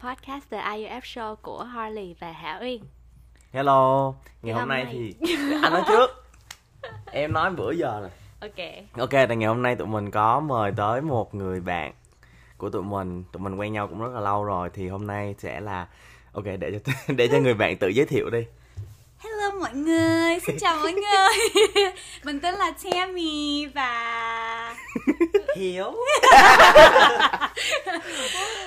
podcast The IUF Show của Harley và Hảo Uyên. Hello, ngày Thì hôm nay hôm thì anh nói trước. Em nói bữa giờ nè. Ok. Ok, tại ngày hôm nay tụi mình có mời tới một người bạn của tụi mình, tụi mình quen nhau cũng rất là lâu rồi thì hôm nay sẽ là Ok, để cho để cho người bạn tự giới thiệu đi. Hello mọi người, xin chào mọi người. Mình tên là Tammy và Hiếu.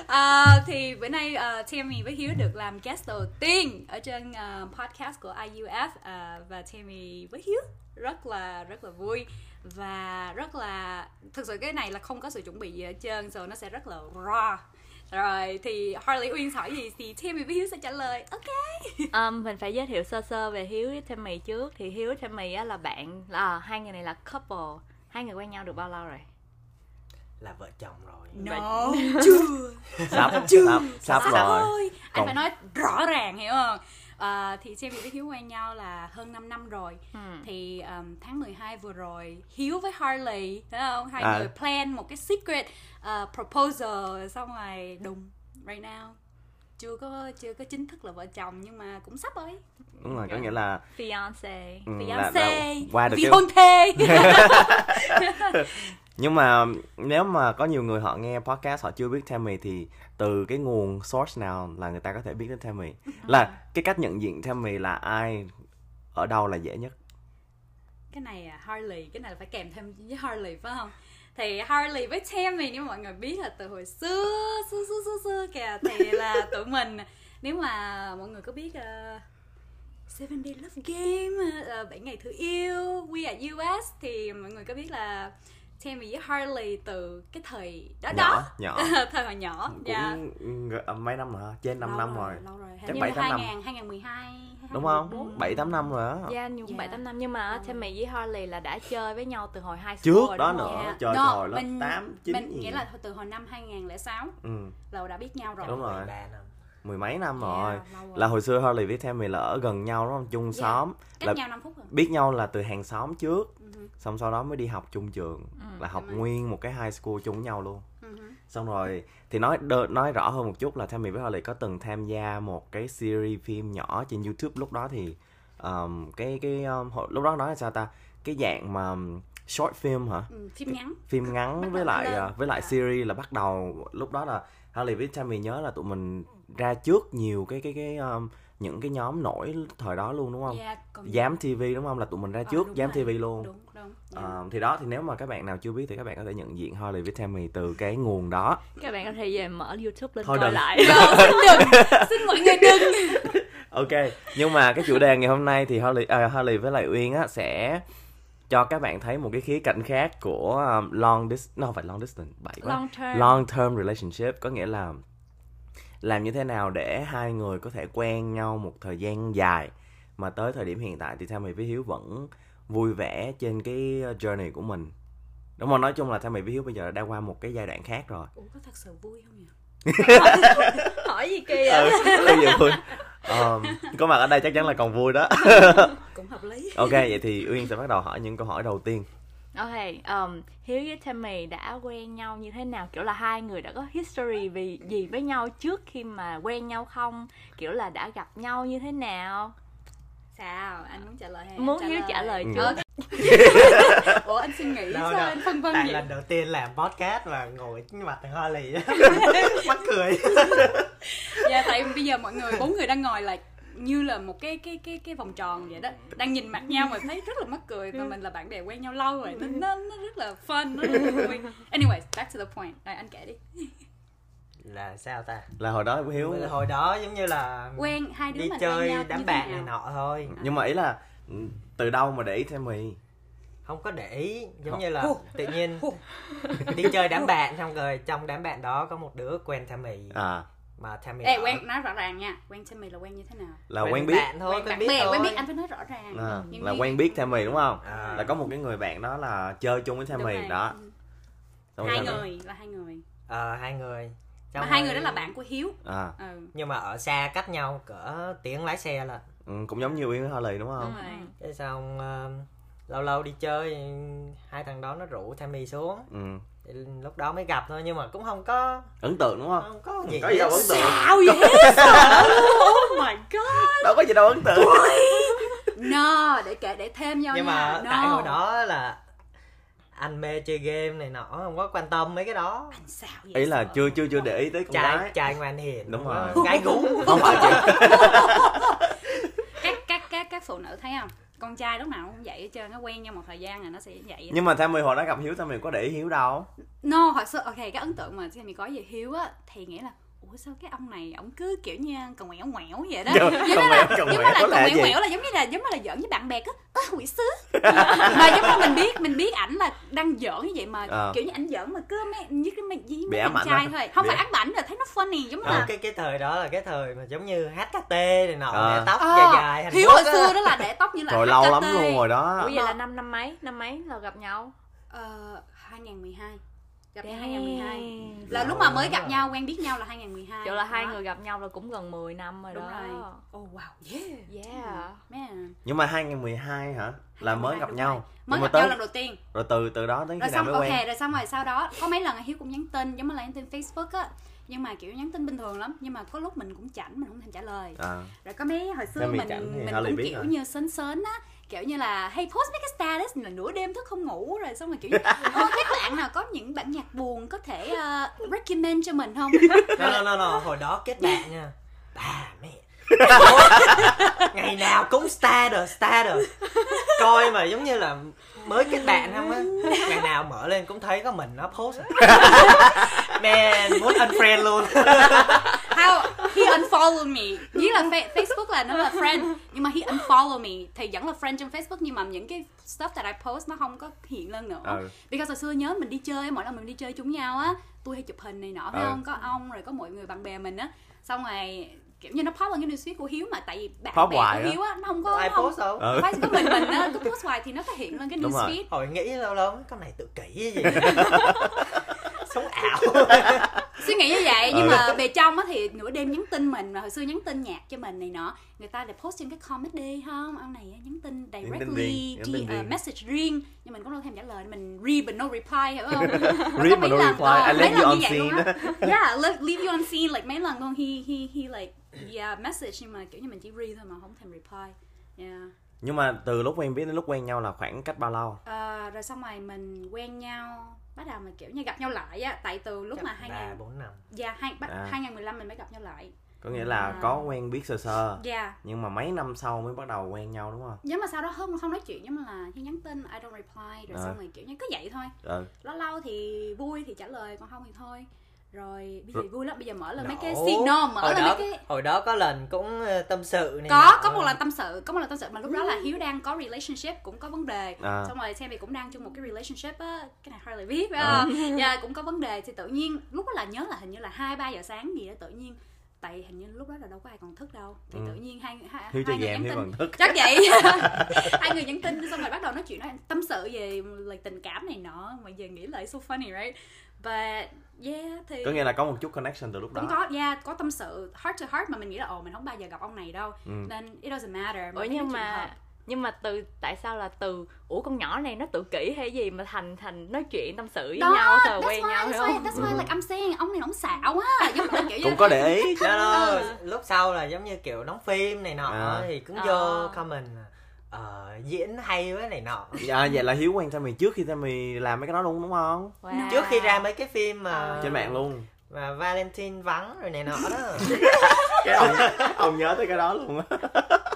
Ờ, Thì bữa nay uh, Tammy với Hiếu được làm guest đầu tiên Ở trên ờ, podcast của IUF Ờ, Và Tammy với Hiếu rất là rất là vui Và rất là Thực sự cái này là không có sự chuẩn bị gì hết trơn So nó sẽ rất là raw Rồi thì Harley Uyên hỏi gì thì Tammy với Hiếu sẽ trả lời Ok Um, mình phải giới thiệu sơ sơ về Hiếu với Tammy trước. Thì Hiếu với Tammy á, là bạn, là hai người này là couple. Hai người quen nhau được bao lâu rồi? là vợ chồng rồi No, chưa Sắp Chưa. sắp sắp rồi. thôi anh Còn- phải nói rõ ràng hiểu không à, thì xem với Hiếu quen nhau là hơn 5 năm rồi. Ừ. thì um, tháng 12 vừa rồi Hiếu với Harley thấy không? Hai À. người plan một cái secret uh, proposal xong rồi đùng right now. Chưa có chưa có chính thức là vợ chồng nhưng mà cũng sắp rồi Đúng rồi, có nghĩa là Fiance. ừ, là- Fiance là qua được vì cái hôn thê nhưng mà nếu mà có nhiều người họ nghe podcast họ chưa biết Tammy thì từ cái nguồn source nào là người ta có thể biết đến Tammy? Là cái cách nhận diện Tammy là ai ở đâu là dễ nhất? Cái này à, Harley cái này là phải kèm thêm với Harley phải không? Thì Harley với Tammy nếu mọi người biết là từ hồi xưa xưa xưa xưa xưa kìa thì là tụi mình. Nếu mà mọi người có biết uh, Seven Day Love Game uh, bảy ngày thứ yêu We at US thì mọi người có biết là Tammy với Harley từ cái thời đó đó nhỏ thời hồi nhỏ cũng dạ. g- mấy năm rồi hả? trên 5 Lâu năm rồi lâu rồi Chắc bảy, tám năm. 2000, 2012 đúng không bảy tám năm rồi á Dạ, nhưng cũng Dạ. 7 8 năm nhưng mà Tammy với Harley là đã chơi với nhau từ hồi high school Trước rồi, đó nữa. Dạ. trời No, hồi lớp mình- tám, chín mình nghĩa là từ hồi năm 2006 ừ là đã biết nhau rồi Đúng rồi. mười mấy năm Dạ, rồi lâu rồi. là hồi xưa Harley với Tammy là ở gần nhau đúng không chung Dạ. xóm cách là nhau 5 phút rồi biết nhau là từ hàng xóm trước Xong sau đó mới đi học chung trường là học rồi. nguyên một cái high school chung với nhau luôn Ừ. xong rồi thì nói đơ, nói rõ hơn một chút là Tammy với Harley có từng tham gia một cái series phim nhỏ trên YouTube lúc đó thì um, cái cái um, lúc đó nói là sao ta cái dạng mà short film hả Ừ, phim ngắn phim ngắn đầu với lại lên. với lại series là bắt đầu lúc đó là Harley với Tammy nhớ là tụi mình ra trước nhiều cái cái cái um, những cái nhóm nổi thời đó luôn đúng không? Còn Dám TV đúng không? Là tụi mình ra Ờ, trước đúng Dám rồi. TV luôn. đúng đúng dạ. Ờ, thì đó thì nếu mà các bạn nào chưa biết thì các bạn có thể nhận diện Harley với Tammy từ cái nguồn đó. Các bạn có thể về mở YouTube lên Thôi coi đừng. lại. Đâu, xin đừng xin mọi người đừng Ok, nhưng mà cái chủ đề ngày hôm nay thì Harley, à, Harley với lại Uyên á sẽ cho các bạn thấy một cái khía cạnh khác của um, long distance, nó không phải long distance, bậy quá. Long term. long term relationship có nghĩa là làm như thế nào để hai người có thể quen nhau một thời gian dài? Mà tới thời điểm hiện tại thì Tammy với Hiếu vẫn vui vẻ trên cái journey của mình. Đúng không? Nói chung là Tammy với Hiếu bây giờ đã qua một cái giai đoạn khác rồi. Ủa có thật sự vui không nhỉ? Hỏi gì kỳ vậy? ừ, bây giờ vui? Ờm, có mặt ở đây chắc chắn là còn vui đó. Cũng hợp lý. Ok vậy thì Uyên sẽ bắt đầu hỏi những câu hỏi đầu tiên Ok, um, Hiếu với Tammy đã quen nhau như thế nào? Kiểu là hai người đã có history vì gì với nhau trước khi mà quen nhau không? Kiểu là đã gặp nhau như thế nào? sao anh muốn trả lời hay Muốn em Hiếu trả lời Ừ. trước. Ok. ủa anh suy nghĩ Đâu, sao đâu. anh phân vân tại vậy lần đầu tiên làm podcast và ngồi mặt thằng Harley á mắc cười dạ tại bây giờ mọi người bốn người đang ngồi là như là một cái cái cái cái vòng tròn vậy đó. Đang nhìn mặt nhau mà thấy rất là mắc cười và mình là bạn bè quen nhau lâu rồi. Nó nó, nó rất là fun nó rất là vui. Anyways back to the point. Rồi anh kể đi. Là sao ta? Là hồi đó Hiếu. Hồi đó giống như là quen hai đứa đi mình chơi quen nhau đám bạn này nọ thôi. Nhưng mà ý là ừ, từ đâu mà để ý Tammy không có để ý. Giống Không. như là tự nhiên đi chơi đám bạn xong rồi trong đám bạn đó có một đứa quen Tammy à mà Tammy Ê, quen nói rõ ràng nha. Quen Timmy là quen như thế nào? Là quen biết bạn thôi quen quen bạn. biết bè thôi. quen biết anh phải nói rõ ràng. À, là người- quen biết Tammy đúng không? À. là có một cái người bạn đó là chơi chung với Tammy đó. Ừ. Xong hai người là hai người. Ờ, hai người. Mà Xong hai người đó là bạn của hiếu. À. Ừ. Nhưng mà ở xa cách nhau cỡ tiếng lái xe là ừ, cũng giống như Uyên với Harley đúng không? Đúng rồi. Cái xong ờ, lâu lâu đi chơi hai thằng đó nó rủ Tammy xuống. Ừ lúc đó mới gặp thôi nhưng mà cũng không có ấn tượng đúng không? Không có gì có gì đâu ấn tượng. Sao vậy? Sao oh my god. Đâu có gì đâu ấn tượng. No để kể để thêm nhau nhưng nha. mà no. tại hồi đó là anh mê chơi game này nọ không có quan tâm mấy cái đó. Anh sao vậy ý là sợ. chưa chưa chưa để ý tới con trai gái. trai ngoan hiền Đúng không? rồi. gái gú. Không phải chị. Các các các các phụ nữ thấy không con trai lúc nào cũng vậy hết trơn nó quen nhau một thời gian rồi nó sẽ vậy nhưng mà Sammy hồi đó gặp Hiếu Sammy có để ý Hiếu đâu? No hoặc sơ ok cái ấn tượng mà mình có về hiếu á thì nghĩa là ủa sao cái ông này ổng cứ kiểu như còn ngoẻo ngoẻo vậy đó? Giống như là giống như ngoẻo là là còn ngoẻo gì? ngoẻo là giống như là giống như là giỡn với bạn bè cứ ơ quỷ sứ. Mà giống như mình biết mình biết ảnh là đang giỡn như vậy mà Ờ. kiểu như ảnh giỡn mà cứ mấy như cái mấy Bị mấy bạn trai thôi. Không Bị- phải ám ảnh rồi thấy nó funny giống như Không, là cái cái thời đó là cái thời mà giống như HKT này nọ Ờ. để tóc Ờ, dài dài Hàn hiếu Quốc hồi xưa đó là để tóc như là rồi lâu lắm luôn rồi đó. Ủa vậy là năm năm mấy năm mấy là gặp nhau? Ờ, 2012 gặp nhau Damn. 2012 là lúc mà mới gặp nhau quen biết nhau là 2012 Kiểu là hai người gặp nhau là cũng gần 10 năm rồi đúng đó. rồi. Oh wow. Yeah. Yeah. Man. Nhưng mà 2012 hả? Là mới 2012 gặp nhau. rồi. mới gặp nhau tới- lần đầu tiên. Rồi từ từ đó đến rồi khi nào xong mới ok quen? rồi xong rồi sau đó có mấy lần hiếu cũng nhắn tin giống như là nhắn tin facebook á. Nhưng mà kiểu nhắn tin bình thường lắm. Nhưng mà có lúc mình cũng chảnh mình không thèm trả lời. À, rồi có mấy hồi xưa mình mình mình cũng kiểu rồi. như sến sến á kiểu như là hey post mấy cái status là nửa đêm thức không ngủ rồi xong rồi kiểu như ờ, các bạn nào có những bản nhạc buồn có thể uh, recommend cho mình không? No, no, no, no. hồi đó kết bạn nha. Bà mẹ. Ngày nào cũng status status. Coi mà giống như là mới kết bạn không á. Ngày nào mở lên cũng thấy có mình nó post. Man muốn unfriend luôn how he unfollow me. Với là fa- Facebook là nó là friend. Nhưng mà he unfollow me. Thì vẫn là friend trên Facebook nhưng mà những cái stuff that I post nó không có hiện lên nữa. Ừ. because hồi xưa nhớ mình đi chơi mỗi lần mình đi chơi chung nhau á tôi hay chụp hình này nọ phải Ừ. không? Có ông rồi có mọi người bạn bè mình á. Xong rồi kiểu như nó pop lên cái newsfeed của Hiếu mà tại vì bạn Pop bè của. Hiếu á nó không có ai không, post đâu? Ừ. phải có mình mình á cứ post hoài thì nó phải hiện lên cái newsfeed hồi nghĩ lâu lâu con này tự kỷ cái gì sống ảo. Suy nghĩ như vậy nhưng Ừ. mà bề trong á thì nửa đêm nhắn tin mình mà hồi xưa nhắn tin nhạc cho mình này nọ người ta để post trên cái comedy không ông này á, nhắn tin tin directly riêng, nhắn tin uh, message riêng nhưng mình cũng đâu thèm trả lời mình read but no reply hiểu không? Read but no lần, reply, ờ, I mấy left you lần on như vậy luôn scene. yeah leave, leave you on scene like mấy lần luôn he he he like yeah message nhưng mà kiểu như mình chỉ read thôi mà không thèm reply. Yeah. Nhưng mà từ lúc quen biết đến lúc quen nhau là khoảng cách bao lâu? Ờ, rồi xong rồi mình quen nhau bắt đầu mà kiểu như gặp nhau lại á tại từ lúc mà 2000 ba bốn năm. Dạ, hai, bắt, À. 2015 mình mới gặp nhau lại. Có nghĩa là À. có quen biết sơ sơ. Dạ. Nhưng mà mấy năm sau mới bắt đầu quen nhau đúng không? Nhưng mà sau đó không không nói chuyện giống như là khi nhắn tin I don't reply Rồi À. xong rồi kiểu như cứ vậy thôi. Ừ. Lâu lâu thì vui thì trả lời còn không thì thôi Rồi bây giờ vui lắm Bây giờ mở lên mấy cái signal Mở hồi lên đó mấy cái hồi đó có lần cũng ờ, tâm sự này có nọ. có một lần tâm sự có một lần tâm sự mà lúc đó là hiếu đang có relationship cũng có vấn đề À. xong rồi Sammy cũng đang trong một cái relationship á cái này Harley biết phải À. không dạ cũng có vấn đề thì tự nhiên lúc đó là nhớ là hình như là hai ba giờ sáng gì đó tự nhiên tại hình như lúc đó là đâu có ai còn thức đâu thì Ừ. tự nhiên hai hai, hai người nhắn tin còn thức chắc vậy hai người nhắn tin xong rồi bắt đầu nói chuyện nói tâm sự về like, tình cảm này nọ mà giờ nghĩ lại so funny right but yeah thì có nghĩa là có một chút connection từ lúc cũng đó có yeah có tâm sự heart to heart mà mình nghĩ là ồ mình không bao giờ gặp ông này đâu Ừ. nên it doesn't matter ủa nhưng mà nhưng mà từ tại sao là từ ủa con nhỏ này nó tự kỷ hay gì mà thành thành nói chuyện tâm sự với đó nhau rồi that's quen why, nhau hiểu không that's why like I'm saying ông này ổng xạo á giống như là kiểu như cũng có để ý Đó, đó, Ừ. lúc sau là giống như kiểu đóng phim này nọ À. thì cũng À. vô comment ờ, diễn hay với này nọ. À, vậy là hiếu quen Sammy trước khi Sammy làm mấy cái đó luôn đúng không? Wow. trước khi ra mấy cái phim mà Ờ. trên mạng luôn. mà Valentine vắng rồi này nọ đó. Cái ông, ông nhớ tới cái đó luôn á.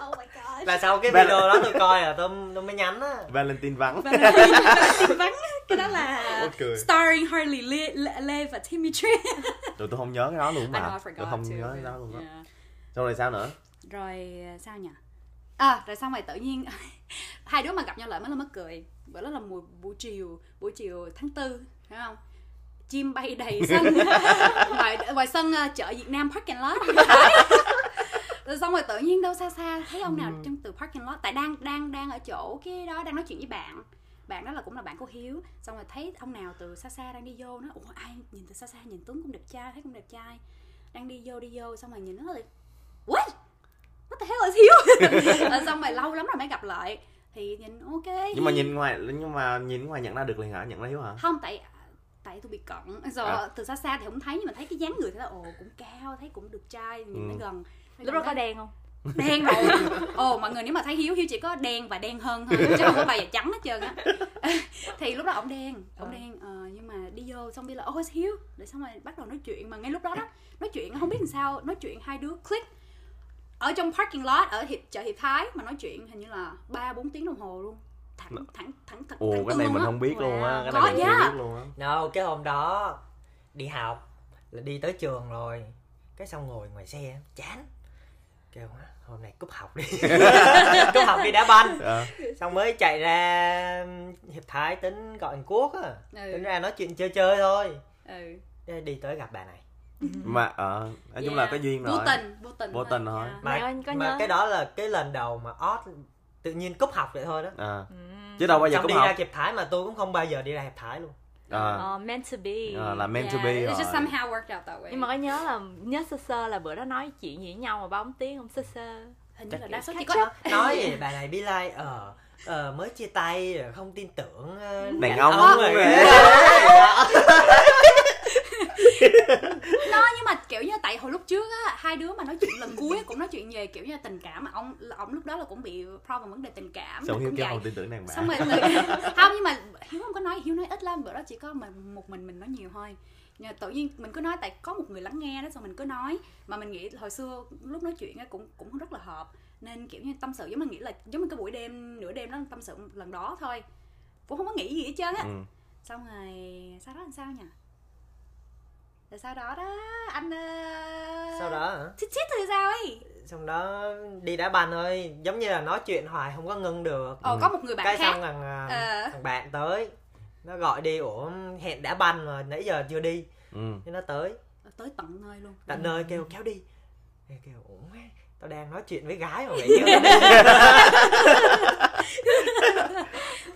Oh là sau cái video đó tôi coi là tôi tôi mới nhắn á. Valentine vắng. Valentine vắng cái đó là starring Harley Lê, Lê, Lê và Timmy Tree tụi tôi không nhớ cái đó luôn I know, mà. Tôi không too. nhớ cái đó luôn á. Yeah. rồi sao nữa? Rồi à, sao nhỉ à rồi xong rồi tự nhiên hai đứa mà gặp nhau lại mới là mắc cười. Bữa đó là mùa buổi chiều buổi chiều tháng tư phải không? Chim bay đầy sân. Ngoài ngoài sân uh, chợ Việt Nam parking lot. Rồi xong rồi tự nhiên đâu xa xa thấy ông nào trong từ parking lot. Tại đang đang đang ở chỗ cái đó đang nói chuyện với bạn. Bạn đó là cũng là bạn của Hiếu. Xong rồi thấy ông nào từ xa xa đang đi vô nó ủa ai nhìn từ xa xa? Nhìn Tuấn cũng đẹp trai thấy cũng đẹp trai. Đang đi vô đi vô xong rồi nhìn nó là what what the hell is Hiếu Rồi xong rồi lâu lắm rồi mới gặp lại. Thì nhìn ok. Nhưng mà nhìn ngoài nhưng mà nhìn ngoài nhận ra được liền hả? Nhận ra hiếu hả? Không tại tại tôi bị cận. Rồi À. từ xa xa thì không thấy nhưng mà thấy cái dáng người thì là ồ cũng cao thấy cũng được trai nhìn Ừ. nó gần. Lúc đó có đen không? Đen rồi. Ồ mọi người nếu mà thấy hiếu hiếu chỉ có đen và đen hơn thôi chứ không có giờ trắng hết trơn á. Thì lúc đó ổng đen ổng đen. Ờ, nhưng mà đi vô xong đi là ôi hiếu? Để xong rồi bắt đầu nói chuyện. Mà ngay lúc đó đó nói chuyện không biết làm sao nói chuyện hai đứa click ở trong parking lot ở hiệp chợ hiệp thái mà nói chuyện hình như là ba bốn tiếng đồng hồ luôn thẳng thẳng thẳng thẳng ồ thẳng cái này mình á. không biết luôn á cái này mình chưa yeah. biết luôn á No, cái hôm đó đi học là đi tới trường rồi cái xong ngồi ngoài xe chán kêu "Má, hôm nay cúp học đi cúp học đi đá banh Ờ. xong mới chạy ra hiệp thái tính gọi anh quốc á Ừ. tính ra nói chuyện chơi chơi thôi ừ. Đi tới gặp bà này mà ờ nói chung là Yeah. có duyên rồi vô tình vô tình Vô tình thôi. Yeah. Mày mà, ơi, có mà nhớ- cái đó là cái lần đầu mà odd tự nhiên cúp học vậy thôi đó à. Ừ. chứ đâu bao giờ xong cũng đi học ra hiệp thái mà tôi cũng không bao giờ đi ra hiệp thái luôn à. Ờ, meant to be Ờ, là meant to Yeah, be it rồi just somehow worked out that way nhưng mà có nhớ là nhớ sơ sơ là bữa đó nói chuyện gì với nhau mà ba bốn tiếng không sơ sơ hình như là đa số chỉ có nói gì bà này be like ờ ờ, mới chia tay không tin tưởng ờ, Đàn ông rồi rồi. nó nhưng mà kiểu như tại hồi lúc trước á hai đứa mà nói chuyện lần cuối cũng nói chuyện về kiểu như tình cảm mà ông ông lúc đó là cũng bị problem vấn đề tình cảm xong mà hiếu kêu không tin tưởng đàn bà xong rồi người không nhưng mà hiếu không có nói hiếu nói ít lắm bữa đó chỉ có mình một mình mình nói nhiều thôi. Nhưng mà tự nhiên mình cứ nói tại có một người lắng nghe đó xong mình cứ nói. Mà mình nghĩ hồi xưa lúc nói chuyện cũng cũng rất là hợp. Nên kiểu như tâm sự giống mình nghĩ là giống như cái buổi đêm nửa đêm đó tâm sự lần đó thôi. Cũng không có nghĩ gì hết trơn á. Ừ. xong rồi sau đó làm sao nhỉ rồi sau đó đó anh uh... sau đó hả? Chít chít thì sao ấy? Xong đó đi đá banh thôi giống như là nói chuyện hoài không có ngưng được. Ồ có một người bạn cái khác. xong thằng Ờ. thằng bạn tới nó gọi đi ủa hẹn đá banh mà nãy giờ chưa đi. Ừ. thế nó tới. Tới tận nơi luôn. Tận nơi kêu kéo đi. Thế kêu ủa tao đang nói chuyện với gái mà mày kêu đi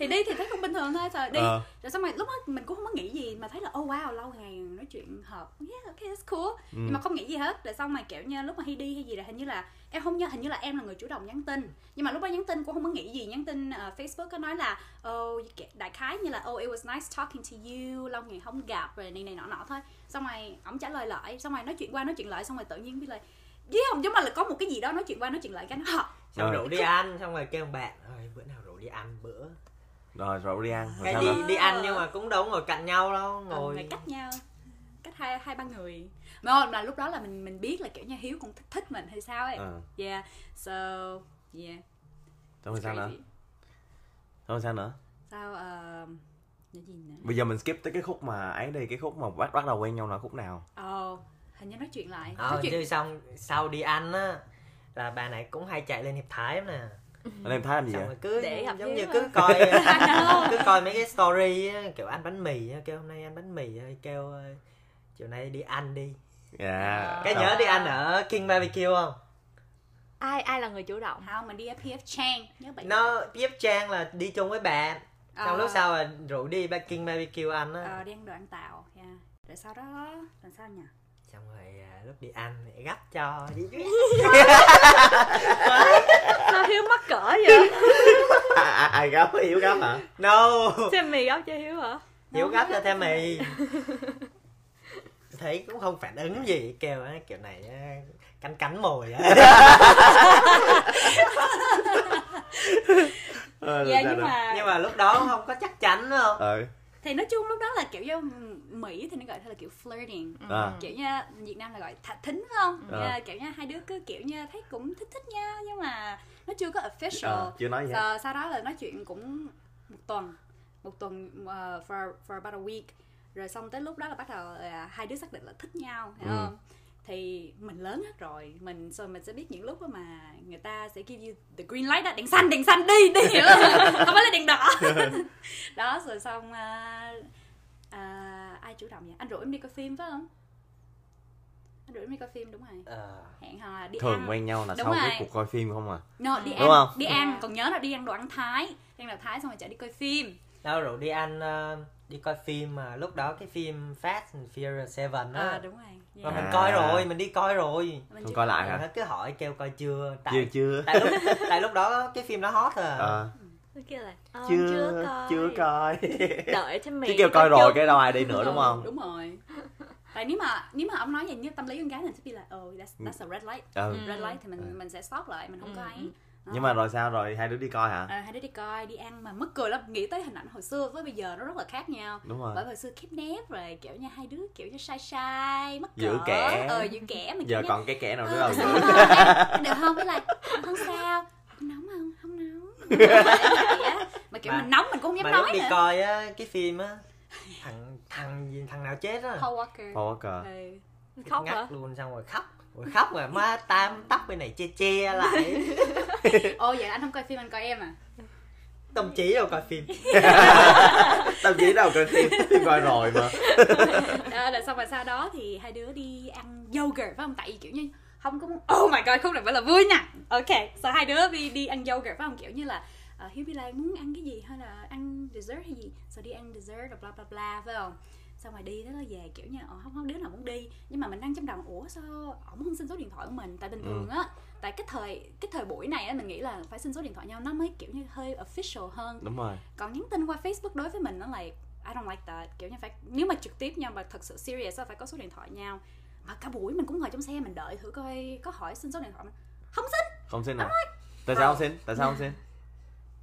thì đi thì thấy cũng bình thường thôi rồi đi. Ờ. rồi xong rồi lúc đó mình cũng không có nghĩ gì mà thấy là oh wow lâu ngày nói chuyện hợp. Yeah okay that's cool. Nhưng mà không nghĩ gì hết. Rồi xong mà kiểu như lúc mà hay đi hay gì là hình như là em không nhớ hình như là em là người chủ động nhắn tin. Nhưng mà lúc đó nhắn tin cũng không có nghĩ gì. Nhắn tin ờ, Facebook có nói là oh đại khái như là oh it was nice talking to you lâu ngày không gặp rồi này này nọ nọ thôi. Xong rồi ổng trả lời lại. Xong rồi nói chuyện qua nói chuyện lại xong rồi tự nhiên biết lại với không giống là có một cái gì đó nói chuyện qua nói chuyện lại cái nó xong Rồi. rủ đi ăn xong rồi kêu bạn "Ôi, bữa nào rủ đi ăn bữa rồi rồi đi ăn rồi đi nữa? đi ăn nhưng mà cũng đâu có ngồi cạnh nhau đâu ngồi ngồi. phải cách nhau cách hai hai ba người. Mà không, là lúc đó là mình mình biết là kiểu như hiếu cũng thích, thích mình hay sao ấy. Ờ. yeah so yeah. Xong rồi sao nữa? Xong sao nữa? Sao uh, nói gì nữa? Bây giờ mình skip tới cái khúc mà ấy đi cái khúc mà bắt bắt đầu quen nhau là khúc nào? Ồ hình như nói chuyện lại. Ờ nói chuyện. xong sau đi ăn á là bà này cũng hay chạy lên hiệp thái mà anh em thấy làm gì vậy? cứ Để giống như cứ hả? coi cứ coi mấy cái story á, kiểu ăn bánh mì á, kêu hôm nay ăn bánh mì á, kêu ờ, chiều nay đi ăn đi. Dạ. Cái nhớ đi ăn ở King BBQ không? Ai ai là người chủ động? Không mình đi ở PF Chang nhớ bạn. Nó tiếp trang là đi chung với bạn. Xong Ờ. lúc sau là rủ đi ba- King BBQ ăn á. Ờ, đi ăn đồ ăn tàu yeah. rồi sau đó làm sao nhỉ xong rồi à, lúc đi ăn thì gấp cho đi sao hiếu mắc cỡ vậy? À, à, ai gấp hiếu gấp hả? No. Xem mì gấp cho hiếu hả? Hiếu gấp cho thêm mì. Thấy cũng không phản ứng gì kêu á kiểu này á, cắn cắn mồi á. Ờ, dạ sao nhưng nữa? mà nhưng mà lúc đó không có chắc chắn đâu ờ thì nói chung lúc đó là kiểu như Mỹ thì nó gọi là kiểu flirting à. kiểu như Việt Nam là gọi thạch thính phải không. Dạ, kiểu như hai đứa cứ kiểu như thấy cũng thích thích nhau nhưng mà nó chưa có official Ờ, chưa nói gì Ờ, sau đó là nói chuyện cũng một tuần một tuần uh, for for about a week rồi xong tới lúc đó là bắt đầu là hai đứa xác định là thích nhau hiểu Ừ. không thì mình lớn hết rồi. Mình rồi mình sẽ biết những lúc mà người ta sẽ give you the green light đó đèn xanh đèn xanh đi đi hiểu không? Không phải là đèn đỏ. Đó rồi xong à, à, ai chủ động vậy? Anh rủ em đi coi phim phải không? Anh rủ em đi coi phim đúng rồi. Ờ, hẹn hò là đi thường ăn. quen nhau là Đúng sau cái cuộc coi phim không à? No, đi Đúng ăn không? đi ăn. Còn nhớ là đi ăn đồ ăn thái. Đi ăn đồ thái xong rồi chạy đi coi phim. Đâu rủ đi ăn ờ, đi coi phim mà lúc đó cái phim Fast and Furious 7 à, á đúng rồi mà yeah. mình À. coi rồi mình đi coi rồi Mình không chưa coi lại hả cứ hỏi kêu coi chưa chưa tại chưa tại lúc tại lúc đó cái phim nó hot à ờ Tôi kêu là ờ, chưa chưa coi chưa coi đợi cho mì chứ kêu coi rồi chung. cái đâu ai đi nữa đúng Ừ, không đúng rồi tại nếu mà nếu mà ông nói vậy như tâm lý con gái mình sẽ bị là oh that's, that's a red light ừ. red light thì mình Ừ. mình sẽ stop lại mình không có Ừ, ấy ừ. Đó. nhưng mà rồi sao rồi? Hai đứa đi coi hả? À, hai đứa đi coi đi ăn mà mắc cười lắm. Nghĩ tới hình ảnh hồi xưa với bây giờ nó rất là khác nhau. Đúng rồi. Bởi hồi xưa kidnap rồi kiểu như hai đứa kiểu như sai sai mắc cỡ. Giữ kẻ. ờ giữ kẻ mà giờ còn cái kẻ nào nữa ờ, giữ không? Được không? Với lại không sao. Không nóng không? Không nóng. Mà kiểu Mà- mình nóng mình cũng không dám mà nói lúc đi nữa. coi á cái phim á thằng thằng gì thằng nào chết á. Paul Walker. Paul Walker. Ừ. khóc ngắt hả? luôn xong rồi khóc rồi khóc rồi má tam tóc bên này che che lại Ồ vậy anh không coi phim anh coi em à? tâm trí đâu coi phim tao chỉ đâu coi phim phim coi rồi mà à, là xong rồi sau đó thì hai đứa đi ăn yogurt phải không? Tại vì kiểu như không có muốn Oh my god khúc này phải là vui nè Ok Sau hai đứa đi đi ăn yogurt phải không? Kiểu như là uh, Hiếu Bi Lan muốn ăn cái gì hay là ăn dessert hay gì Sau đi ăn dessert rồi bla bla bla phải không? Xong rồi đi đó nó về kiểu như ờ, không không đứa nào muốn đi. Nhưng mà mình đang trong đầu ủa sao ổng không xin số điện thoại của mình? Tại bình thường á tại cái thời cái thời buổi này á mình nghĩ là phải xin số điện thoại nhau nó mới kiểu như hơi official hơn. Đúng rồi. Còn nhắn tin qua Facebook đối với mình nó là I don't like that. Kiểu như phải nếu mà trực tiếp nhau mà thật sự serious á phải có số điện thoại nhau. Mà cả buổi mình cũng ngồi trong xe mình đợi thử coi có hỏi xin số điện thoại mình không xin. Không xin à? tại sao không. xin? Tại sao không xin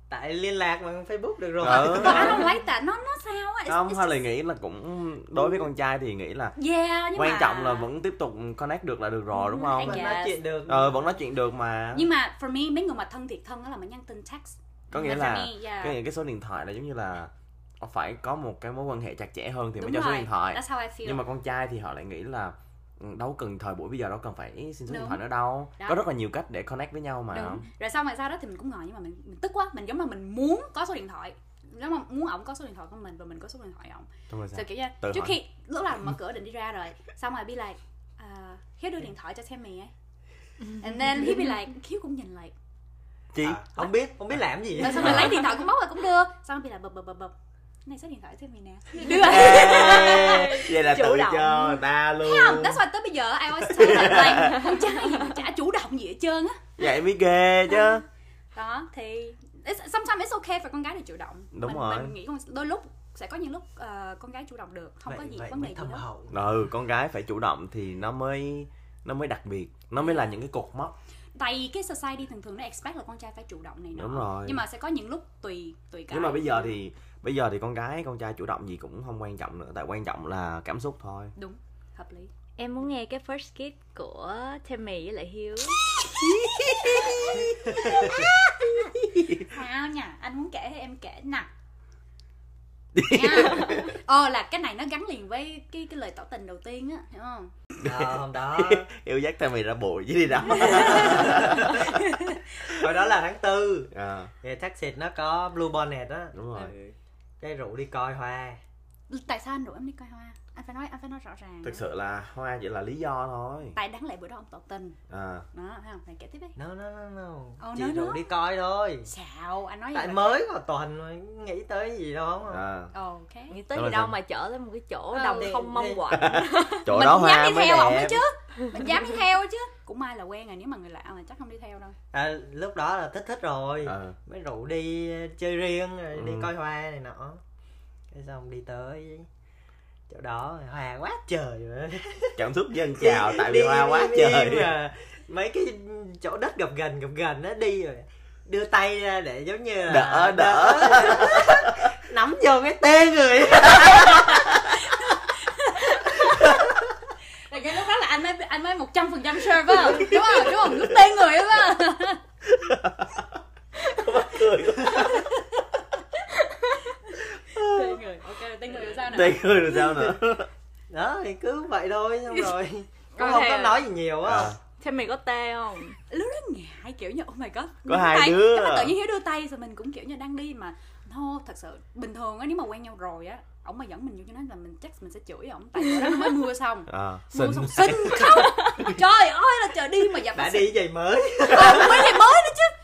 tại liên lạc bằng facebook được rồi. Ừ. còn I don't like that nó nó sao á? Không hay là nghĩ là cũng đối với con trai thì nghĩ là yeah nhưng quan mà... trọng là vẫn tiếp tục connect được là được rồi đúng Ừ, không? Anh mình Yes. nói chuyện được. Ờ vẫn nói chuyện được mà. Nhưng mà for me mấy người mà thân thiệt thân á là mình nhắn tin text. Có nghĩa là me, yeah. cái cái số điện thoại là giống như là phải có một cái mối quan hệ chặt chẽ hơn thì Đúng mới cho số điện thoại. that's how I feel. Nhưng mà con trai thì họ lại nghĩ là đâu cần thời buổi bây giờ đâu cần phải xin số điện thoại nữa đâu. Đó. có rất là nhiều cách để connect với nhau mà. Đúng. Rồi xong rồi sau đó thì mình cũng ngồi nhưng mà mình, mình tức quá. Mình giống mà mình muốn có số điện thoại. Giống mà muốn ổng có số điện thoại của mình và mình có số điện thoại ổng. Rồi sao? Kiểu như Tự trước hỏi. khi lúc nào mở cửa định đi ra rồi xong rồi be like uh, Hiếu đưa điện thoại cho Tammy ấy. And then he be like Hiếu cũng nhìn like. Chi À, không biết. Không biết làm gì. Rồi xong rồi lấy điện thoại cũng bóc rồi cũng đưa. Xong rồi be like bập bập bập bập này số điện thoại của Tammy nè. Đưa. Ê, vậy là Chủ tự động. cho người ta luôn. Không? That's why tới bây giờ I always tell them like con trai gì mà chả chủ động gì hết trơn á. Vậy mới ghê chứ. Đó thì it's, sometimes it's okay for con gái để chủ động. Đúng mình, rồi. mình nghĩ con- đôi lúc sẽ có những lúc ờ, con gái chủ động được không có vậy, gì vậy vấn đề gì hậu. Ừ con gái phải chủ động thì nó mới nó mới đặc biệt nó mới là những cái cột mốc. Tại cái society thường thường nó expect là con trai phải chủ động này nọ. Đúng rồi. nhưng mà sẽ có những lúc tùy tùy cái nhưng mà bây giờ thì bây giờ thì con gái con trai chủ động gì cũng không quan trọng nữa tại quan trọng là cảm xúc thôi. Đúng hợp lý. Em muốn nghe cái first kiss của Tammy với lại Hiếu. Sao nha anh muốn kể hay em kể nè Nha. ờ là cái này nó gắn liền với cái cái lời tỏ tình đầu tiên á hiểu không? Ờ, hôm đó. Yêu dắt theo mày ra bụi chứ đi đâu hồi đó là tháng tư. À, thì Texas nó có Blue Bonnet á. Đúng rồi cái rủ đi coi hoa. Tại sao anh rủ em đi coi hoa? Phải nói anh phải nói rõ ràng. Thực sự là hoa chỉ là lý do thôi. Tại đáng lẽ bữa đó ông tỏ tình. À. Đó thấy không? Này kể tiếp đi. No no no no. Ờ, chị rủ nó. đi coi thôi. Sao anh nói tại mới tuần mà nghĩ tới gì đâu không à? Ok. Nghĩ tới Đó gì đâu sao? mà chở tới một cái chỗ Ừ, đồng đi- không mong đi. quạnh. Chỗ mình đó cũng dám hoa đi theo ổng chứ. Mình dám đi theo chứ. Cũng may là quen rồi nếu mà người lạ là chắc không đi theo đâu. À, lúc đó là thích thích rồi. Ờ. mới rủ đi chơi riêng rồi đi Ừ. coi hoa này nọ. Cái xong đi tới chỗ đó hoa quá trời rồi cảm xúc dân chào tại vì Đi hoa quá trời. mà mấy cái chỗ đất gập gần gập gần nó đi rồi đưa tay ra để giống như là Đỡ, đỡ. nắm vô cái tê người. Là cái lúc đó là anh mới anh mới một trăm phần trăm sure phải không? Đúng không? Đúng không? Lúc tên người đúng không? Cười tên người tên người nè tên cười rồi sao nữa? Đó thì cứ vậy thôi xong rồi. Cũng không có nói gì nhiều á. À, Tammy có tê không? Lúc đó ngại kiểu như oh my god Có hai tay, đứa. Tự nhiên hiếu đưa tay rồi mình cũng kiểu như đang đi mà. No thật sự bình thường á nếu mà quen nhau rồi á ổng mà dẫn mình vô cho nó là mình chắc mình sẽ chửi ổng. Tại đó nó mới mưa xong. À mưa xinh. xong xinh không? Trời ơi là trời đi mà dặm đã xinh. đi giày mới. Ờ, mới này mới nữa chứ.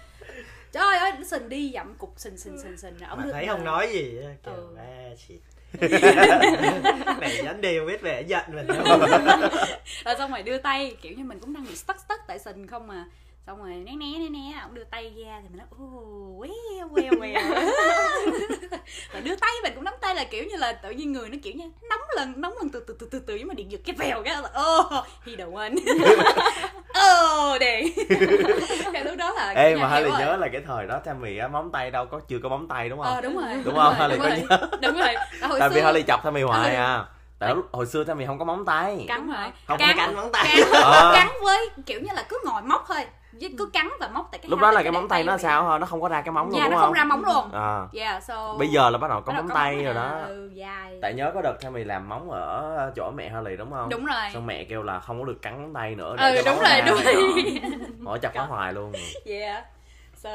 Trời ơi nó sình đi dặm cục sình sình sình sình ổng mà thấy không nói gì kiểu Ừ. à shit mẹ dám đều biết về giận mình. Rồi xong rồi đưa tay, kiểu như mình cũng đang bị stuck stuck tại sình không mà xong rồi né né né né ông đưa tay ra thì mình nói oh well well well và đưa tay mình cũng nắm tay là kiểu như là tự nhiên người nó kiểu như nóng lần nóng lần từ từ từ từ từ nhưng mà điện giật cái vèo cái là oh he the one. Oh đây cái lúc đó là ê mà hiểu rồi. nhớ là cái thời đó Tammy á móng tay đâu có chưa có móng tay đúng không? Ờ đúng rồi. Đúng không? Harley đúng có nhớ. đúng rồi. Tại vì xưa- Harley chọc Tammy hoài Ừ. à. Tại lúc hồi xưa Tammy không có móng tay. Cắn rồi Không có cắn. cánh móng tay. Cắn, Ờ. cắn với kiểu như là cứ ngồi móc thôi cứ cắn và móc tại cái lúc đó là cái móng tay nó bị- sao hả? Nó không có ra cái móng luôn dạ đúng nó không không? ra móng luôn. À. Yeah so bây giờ là bắt đầu có bắt móng tay móng rồi đó. ừ, dài. Tại nhớ có đợt Tammy làm móng ở chỗ mẹ Harley đúng không? Đúng rồi. Xong mẹ kêu là không có được cắn móng tay nữa ừ cho đúng rồi đúng rồi. Ủa, chọc nó hoài luôn. Yeah. So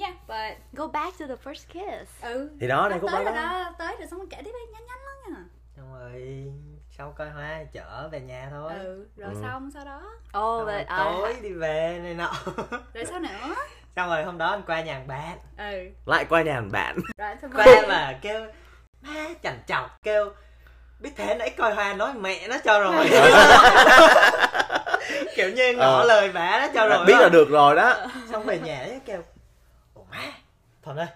yeah but Go back to the first kiss. ừ. Thì đó đây Nó khúc tới đó rồi đó. đó tới rồi xong rồi kể tiếp đi nhanh nhanh lắm nha. Xong rồi sau coi hoa chở về nhà thôi. Ừ rồi Ừ. xong sau đó. Oh, Xong rồi but tối I đi về này nọ. Rồi sao nữa? Xong rồi hôm đó anh qua nhà hàng bạn. Ừ. Lại qua nhà hàng bạn. Rồi xong qua rồi. mà kêu má chằn chọc. Kêu biết thế nãy coi hoa nói mẹ nó cho rồi. Kiểu như ngỏ Ờ. lời bà nó cho rồi biết đó. là được rồi đó. Xong về nhà ấy kêu ủa má thuần ơi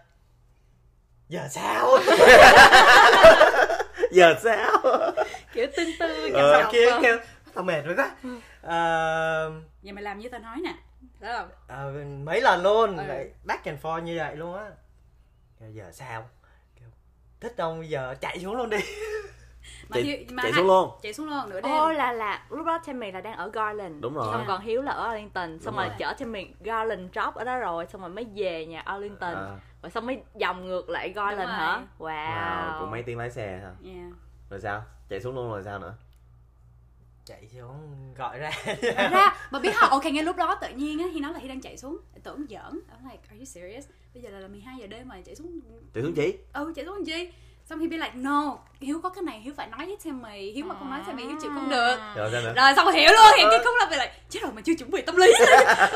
giờ sao? Giờ sao kiểu tương tư Ờ, kia chọc kêu tao mệt rồi quá Ờ, vậy mày làm như tao nói nè. Đúng không? ờ, mấy lần luôn. Ừ. lại back and forth như vậy luôn á. Giờ sao? Kêu thích không? Bây giờ chạy xuống luôn đi. Mà chạy, Hiếu- mà chạy xuống luôn. chạy xuống luôn nửa đêm. Ô là là lúc đó Tammy là đang ở Garland. Đúng rồi. Xong còn Hiếu là ở Arlington. Xong Đúng rồi rồi. chở Tammy Garland drop ở đó rồi. Xong rồi mới về nhà Arlington. À, Rồi xong mới vòng ngược lại Garland hả? wow. Wow, cũng mấy tiếng lái xe hả? Yeah rồi sao? Chạy xuống luôn rồi sao nữa? Chạy xuống gọi ra. Ra mà biết không? Ok ngay lúc đó tự nhiên á khi nói là khi đang chạy xuống. Tưởng giỡn. I'm like are you serious? Bây giờ là 12 giờ đêm mà chạy xuống. Chạy xuống chỉ ừ chạy xuống làm chi xong Hiếu bị like no Hiếu có cái này Hiếu phải nói với Tammy Hiếu mà không nói Tammy Hiếu chịu không được. Rồi sao rồi xong hiểu luôn thì cái khúc là bị like chết rồi mà chưa chuẩn bị tâm lý.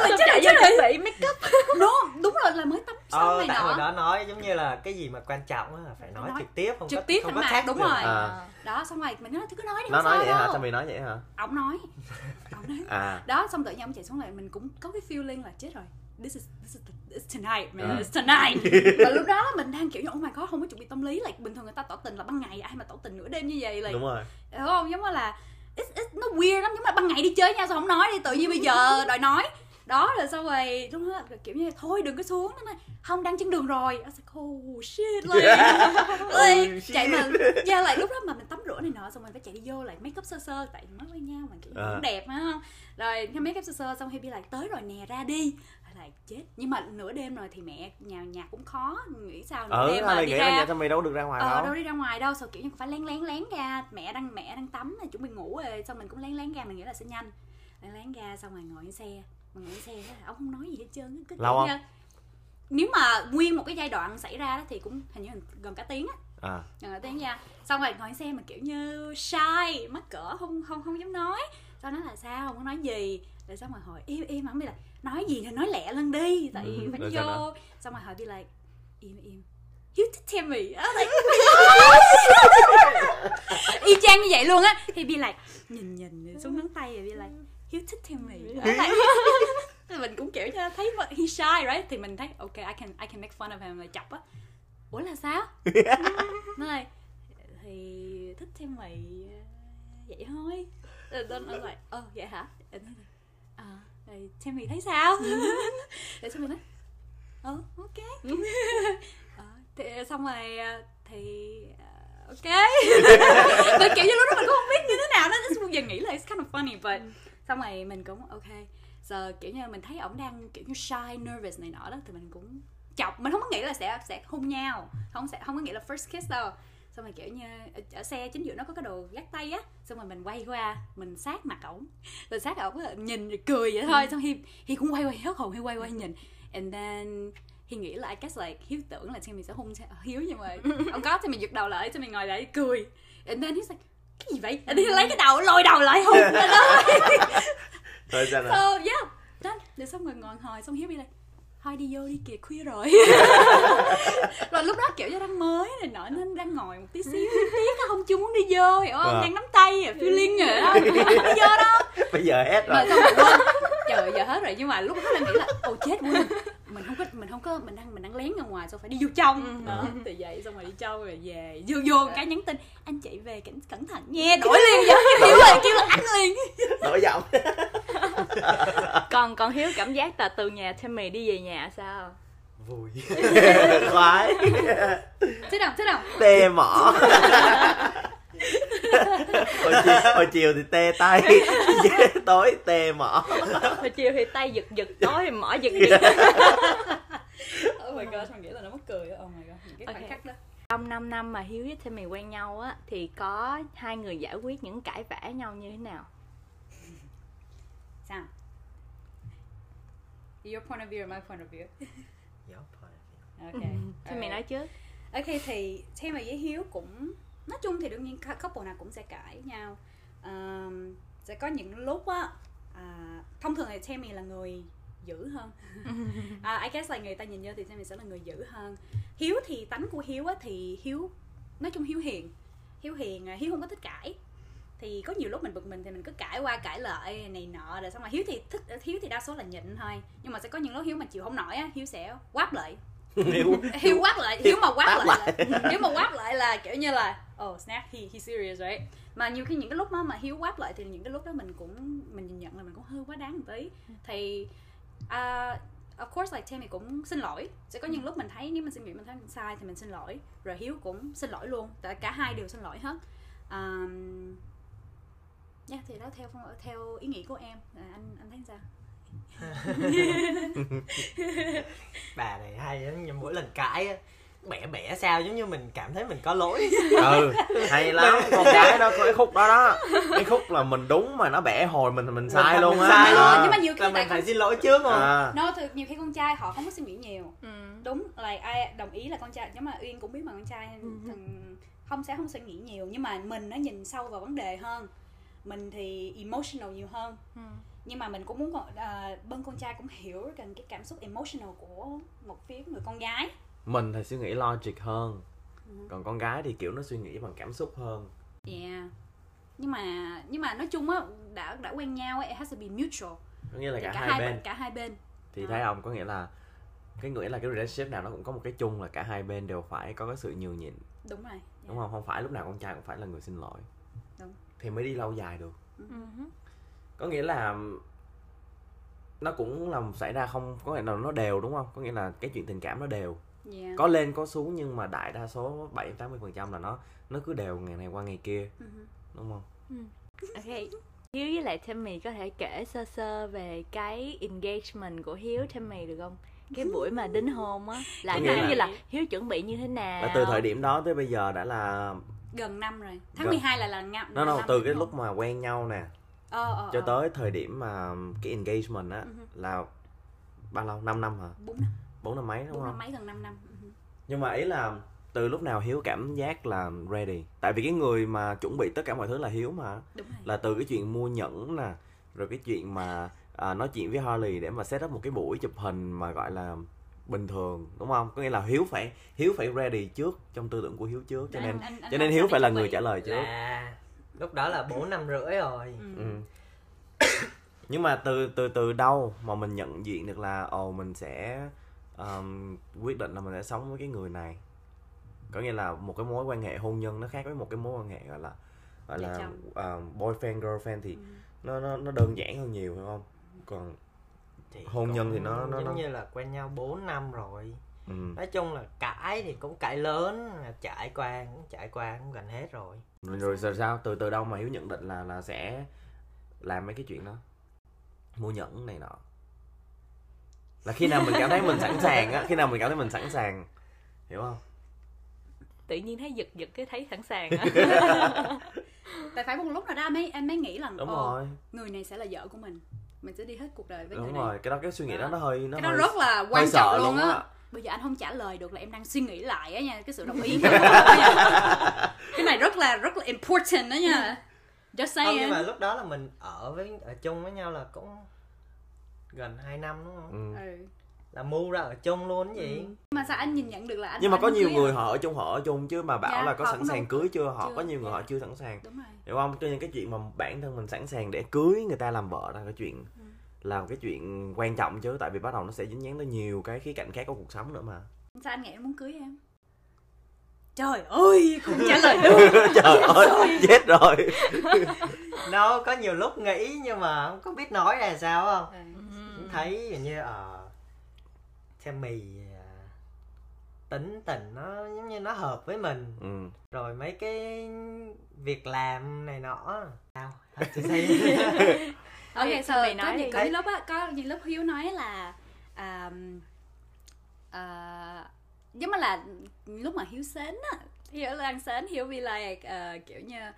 Chết rồi chết rồi bị. make up. No đúng rồi là mới tắm xong ờ này hồi nọ đó nói giống như là cái gì mà quan trọng á là phải nói, Nói trực tiếp không trực có tiếp không có khác đúng được. rồi. à đó xong rồi mình nói cứ nói đi nó nói sao vậy hả? đâu. Tammy nói vậy hả? Ổng nói. Ổng nói. À. Đó xong tự nhiên ông chạy xuống lại mình cũng có cái feeling là chết rồi this is this is it's tonight man. À. it's tonight. Và lúc đó mình đang kiểu như oh my god không có chuẩn bị tâm lý. Like bình thường người ta tỏ tình là ban ngày ai mà tỏ tình nửa đêm như vậy like đúng rồi. hiểu không? Giống như là it's, it's, nó weird lắm giống mà ban ngày đi chơi nhau sao không nói đi tự nhiên bây giờ đòi nói đó rồi xong rồi lúc đó là kiểu như thôi đừng có xuống nó nói không đang trên đường rồi. I was like oh shit like, like Oh, chạy mà yeah, lại lúc đó mà mình tắm rửa này nọ xong rồi phải chạy đi vô lại make up sơ sơ tại mới quen nhau mà kiểu À. cũng đẹp phải không? Rồi cái make up sơ sơ xong hay bị lại tới rồi nè ra đi. Lại chết. Nhưng mà nửa đêm rồi thì mẹ nhà nhà cũng khó nghĩ sao nửa ừ đêm mà đi nghĩ là ra. nhà Tammy đâu có được ra ngoài ờ đâu. đâu đi ra ngoài đâu sao kiểu như phải lén lén lén ra mẹ đang mẹ đang tắm chuẩn bị ngủ rồi xong mình cũng lén lén ra mình nghĩ là sẽ nhanh. Lén lén ra xong rồi ngồi trên xe mà ngồi xe đó, ông không nói gì hết trơn cứ Lâu không? như- nếu mà nguyên một cái giai đoạn xảy ra đó thì cũng hình như gần cả tiếng á. À. Gần cả tiếng nha. Xong rồi ngồi xe mà kiểu như shy mắc cỡ không không không dám nói. Sau đó là sao? Không có nói gì? Rồi xong rồi hồi im im ổng đi là nói gì thì nói lẹ lên đi. Tại Ừ, phải vô. nữa? xong rồi hồi đi like im im. You did tell me. Y chang như vậy luôn á. Thì be like nhìn nhìn xuống ngón tay rồi be like was like, thì mình cũng kiểu như thấy he shy right? Thì mình thấy ok I can I can make fun of him rồi chọc á. Ủa là sao? Nó này thì thích thêm mày ờ, vậy thôi. Rồi tôi nói lại ờ vậy hả? Nó ờ rồi thêm mày thấy sao? Rồi xong rồi nói. Ờ ok. Ờ, thì, xong rồi ờ, thì ờ, ok. Rồi kiểu như lúc đó mình cũng không biết như thế nào just giờ nghĩ là it's kind of funny but xong rồi mình cũng ok. Giờ kiểu như mình thấy ổng đang kiểu như shy nervous này nọ đó thì mình cũng chọc. Mình không có nghĩ là sẽ sẽ hôn nhau. Không sẽ không có nghĩ là first kiss đâu. Xong rồi kiểu như ở, xe chính giữa nó có cái đồ gác tay á xong rồi mình quay qua mình sát mặt ổng. Rồi sát ổng nhìn rồi cười vậy thôi. Xong hi hi cũng quay quay hết hồn hi quay quay nhìn. And then hi nghĩ là I guess like hiếu tưởng là mình sẽ hôn hiếu nhưng mà ông có thì mình giật đầu lại cho mình ngồi lại cười. And then he's like cái gì vậy? And then lấy cái đầu lôi đầu lại hôn lên đó. Rồi sao nữa so yeah. Đó rồi xong rồi ngồi hồi xong hiếu bị lại thôi đi vô đi kìa khuya rồi. Rồi lúc đó kiểu như đang mới này nọ nên đang ngồi một tí xíu tiếc á không chưa muốn đi vô hiểu không? À. đang nắm tay à feeling rồi đó không muốn đi vô đâu bây giờ hết mà rồi. xong rồi quên. Trời giờ hết rồi. Nhưng mà lúc đó đang nghĩ là ồ chết quên mình không có mình không có mình đang mình đang lén ra ngoài xong phải đi vô trong. Đó từ vậy xong rồi đi trong rồi về. Vô vô cái nhắn tin anh chạy về cẩn cẩn thận nha đổi liền giống như hiếu rồi kêu là anh liền. Đổi giọng. Còn còn hiếu cảm giác là từ nhà Tammy đi về nhà sao? Vui. Khoái. Thích không thích không tê mỏ hồi, chiều, hồi chiều thì tê tay tối tê mỏ hồi chiều thì tay giật giật tối thì mỏ giật. Giật oh my god mình nghĩ là nó mắc cười. Oh my god những cái khoảnh Ok. khắc đó. Trong 5 năm mà hiếu với Tammy quen nhau á thì có hai người giải quyết những cãi vã nhau như thế nào? Sao? Your point of view or my point of view? Ok Tammy nói trước. Ok thì theo mà với Hiếu cũng nói chung thì đương nhiên cou- couple nào cũng sẽ cãi nhau. Ờm, sẽ có những lúc á à, thông thường thì Tammy là người dữ hơn. À, I guess là người ta nhìn vô thì Tammy sẽ là người dữ hơn. Hiếu thì tánh của Hiếu á thì Hiếu nói chung Hiếu hiền. Hiếu hiền à, Hiếu không có thích cãi. Thì có nhiều lúc mình bực mình thì mình cứ cãi qua cãi lại này nọ rồi xong rồi Hiếu thì thích Hiếu thì đa số là nhịn thôi. Nhưng mà sẽ có những lúc Hiếu mà chịu không nổi á Hiếu sẽ quát lại Hiếu hiếu quát lại hiếu mà quát Quát lại, là hiếu mà quát lại là kiểu như là oh snap he he serious right? Mà nhiều khi những cái lúc đó mà hiếu quát lại thì những cái lúc đó mình cũng mình nhìn nhận là mình cũng hơi quá đáng một tí. Thì uh, of course like Tammy cũng xin lỗi. Sẽ có những lúc mình thấy nếu mình suy nghĩ mình thấy mình sai thì mình xin lỗi. Rồi hiếu cũng xin lỗi luôn. Tại cả hai đều xin lỗi hết. Um, yeah, thì đó theo theo ý nghĩ của em. À, anh anh thấy sao bà này hay lắm nhưng mỗi lần cãi á bẻ bẻ sao giống như mình cảm thấy mình có lỗi ừ hay lắm con gái đó có cái khúc đó đó cái khúc là mình đúng mà nó bẻ hồi mình mình sai Mình- luôn á sai luôn nhưng mà nhiều khi là tại mình phải con xin lỗi trước không à. no thì nhiều khi con trai họ không có suy nghĩ nhiều ừ. đúng là ai đồng ý là con trai nhưng mà uyên cũng biết mà con trai Ừ. thường không sẽ không suy nghĩ nhiều nhưng mà mình nó nhìn sâu vào vấn đề hơn mình thì emotional nhiều hơn Ừ. nhưng mà mình cũng muốn à, bên con trai cũng hiểu cần cái cảm xúc emotional của một phía người con gái. Mình thì suy nghĩ logic hơn. Ừ. còn con gái thì kiểu nó suy nghĩ bằng cảm xúc hơn. Yeah. Nhưng mà nhưng mà nói chung á đã đã quen nhau ấy, it has to be mutual. Có nghĩa là Thì cả, hai bên. cả hai bên. Thì Đó. thấy không có nghĩa là cái nghĩa là cái relationship nào nó cũng có một cái chung là cả hai bên đều phải có cái sự nhường nhịn. Đúng rồi đúng không? Không phải lúc nào con trai cũng phải là người xin lỗi. Đúng. thì mới đi lâu dài được. Ừ. có nghĩa là nó cũng làm xảy ra không có nghĩa là nó đều đúng không? Có nghĩa là cái chuyện tình cảm nó đều. Yeah. có lên có xuống nhưng mà đại đa số 7 80 phần trăm là nó nó cứ đều ngày này qua ngày kia. Ừ. đúng không? Ok. Hiếu với lại Tammy có thể kể sơ sơ về cái engagement của hiếu Tammy được không? Cái buổi mà đính hôn á là nghĩa là- như là hiếu chuẩn bị như thế nào? Là từ thời điểm đó tới bây giờ đã là gần năm rồi. Tháng Gần. 12 là là ngập nó đâu từ cái lúc mà quen nhau nè ờ, ờ, cho ờ. tới thời điểm mà cái engagement á Ừ. là bao lâu? 5 năm hả? Bốn năm. Bốn năm mấy đúng bốn năm không? mấy gần 5 năm Ừ. nhưng mà ý là từ lúc nào hiếu cảm giác là ready? Tại vì cái người mà chuẩn bị tất cả mọi thứ là hiếu mà. Đúng rồi. Là từ cái chuyện mua nhẫn nè rồi cái chuyện mà à, nói chuyện với Harley để mà set up một cái buổi chụp hình mà gọi là bình thường đúng không? Có nghĩa là hiếu phải hiếu phải ready trước trong tư tưởng của hiếu trước. Cho Anh- nên anh- anh cho làm nên hiếu phải là người trả lời trước. Là lúc đó là bốn năm rưỡi rồi Ừ. ừ. nhưng mà từ từ từ đâu mà mình nhận diện được là ồ mình sẽ um, quyết định là mình sẽ sống với cái người này có nghĩa là một cái mối quan hệ hôn nhân nó khác với một cái mối quan hệ gọi là gọi là chồng. uh, boyfriend girlfriend thì Ừ. nó nó nó đơn giản hơn nhiều phải không còn Thì Hôn nhân thì nó- nó- giống nó- như là quen nhau 4 năm rồi ừ. nói chung là cãi thì cũng cãi lớn là trải qua cũng trải qua cũng gần hết rồi rồi, rồi sao sao? Từ từ đâu mà hiếu nhận định là là sẽ làm mấy cái chuyện đó? Mua nhẫn này nọ. Là khi nào mình cảm thấy mình sẵn sàng á khi nào mình cảm thấy mình sẵn sàng? Hiểu không? Tự nhiên thấy giật giật cái thấy sẵn sàng á. Tại phải một lúc nào đó mới anh mới nghĩ là đúng ồ, rồi. người này sẽ là vợ của mình. Mình sẽ đi hết cuộc đời với đúng người này. rồi cái đó cái suy nghĩ đó Đó. nó hơi nó cái đó hơi, rất là quan sợ trọng luôn á bây giờ anh không trả lời được là em đang suy nghĩ lại á nha cái sự đồng ý cái này rất là rất là important đó nha. Just không saying. nhưng mà lúc đó là mình ở với ở chung với nhau là cũng gần 2 năm đúng không? Ừ. ừ. là mua ra ở chung luôn gì? Mà sao anh nhìn nhận được là anh nhưng mà anh có nhiều người à? họ ở chung họ ở chung chứ mà bảo Dạ, là có sẵn sàng đâu- cưới chưa họ chưa, có nhiều người dạ. họ chưa sẵn sàng. Đúng rồi. Hiểu không? Cho nên cái chuyện mà bản thân mình sẵn sàng để cưới người ta làm vợ là cái chuyện là một cái chuyện quan trọng chứ tại vì bắt đầu nó sẽ dính dáng tới nhiều cái khía cạnh khác của cuộc sống nữa mà. Sao anh nghĩ anh muốn cưới em? Trời ơi cũng trả lời đúng trời ơi chết rồi. Nó có nhiều lúc nghĩ nhưng mà không có biết nói ra sao không? Ừ. thấy hình như ờ theo mì à, tính tình nó giống như nó hợp với mình. Ừ. rồi mấy cái việc làm này nọ. Sao ok Thì so mày có những những lúc á có những lúc hiếu nói là um, uh, giống như là lúc mà hiếu sến á hiếu đang sến hiếu be like uh, kiểu như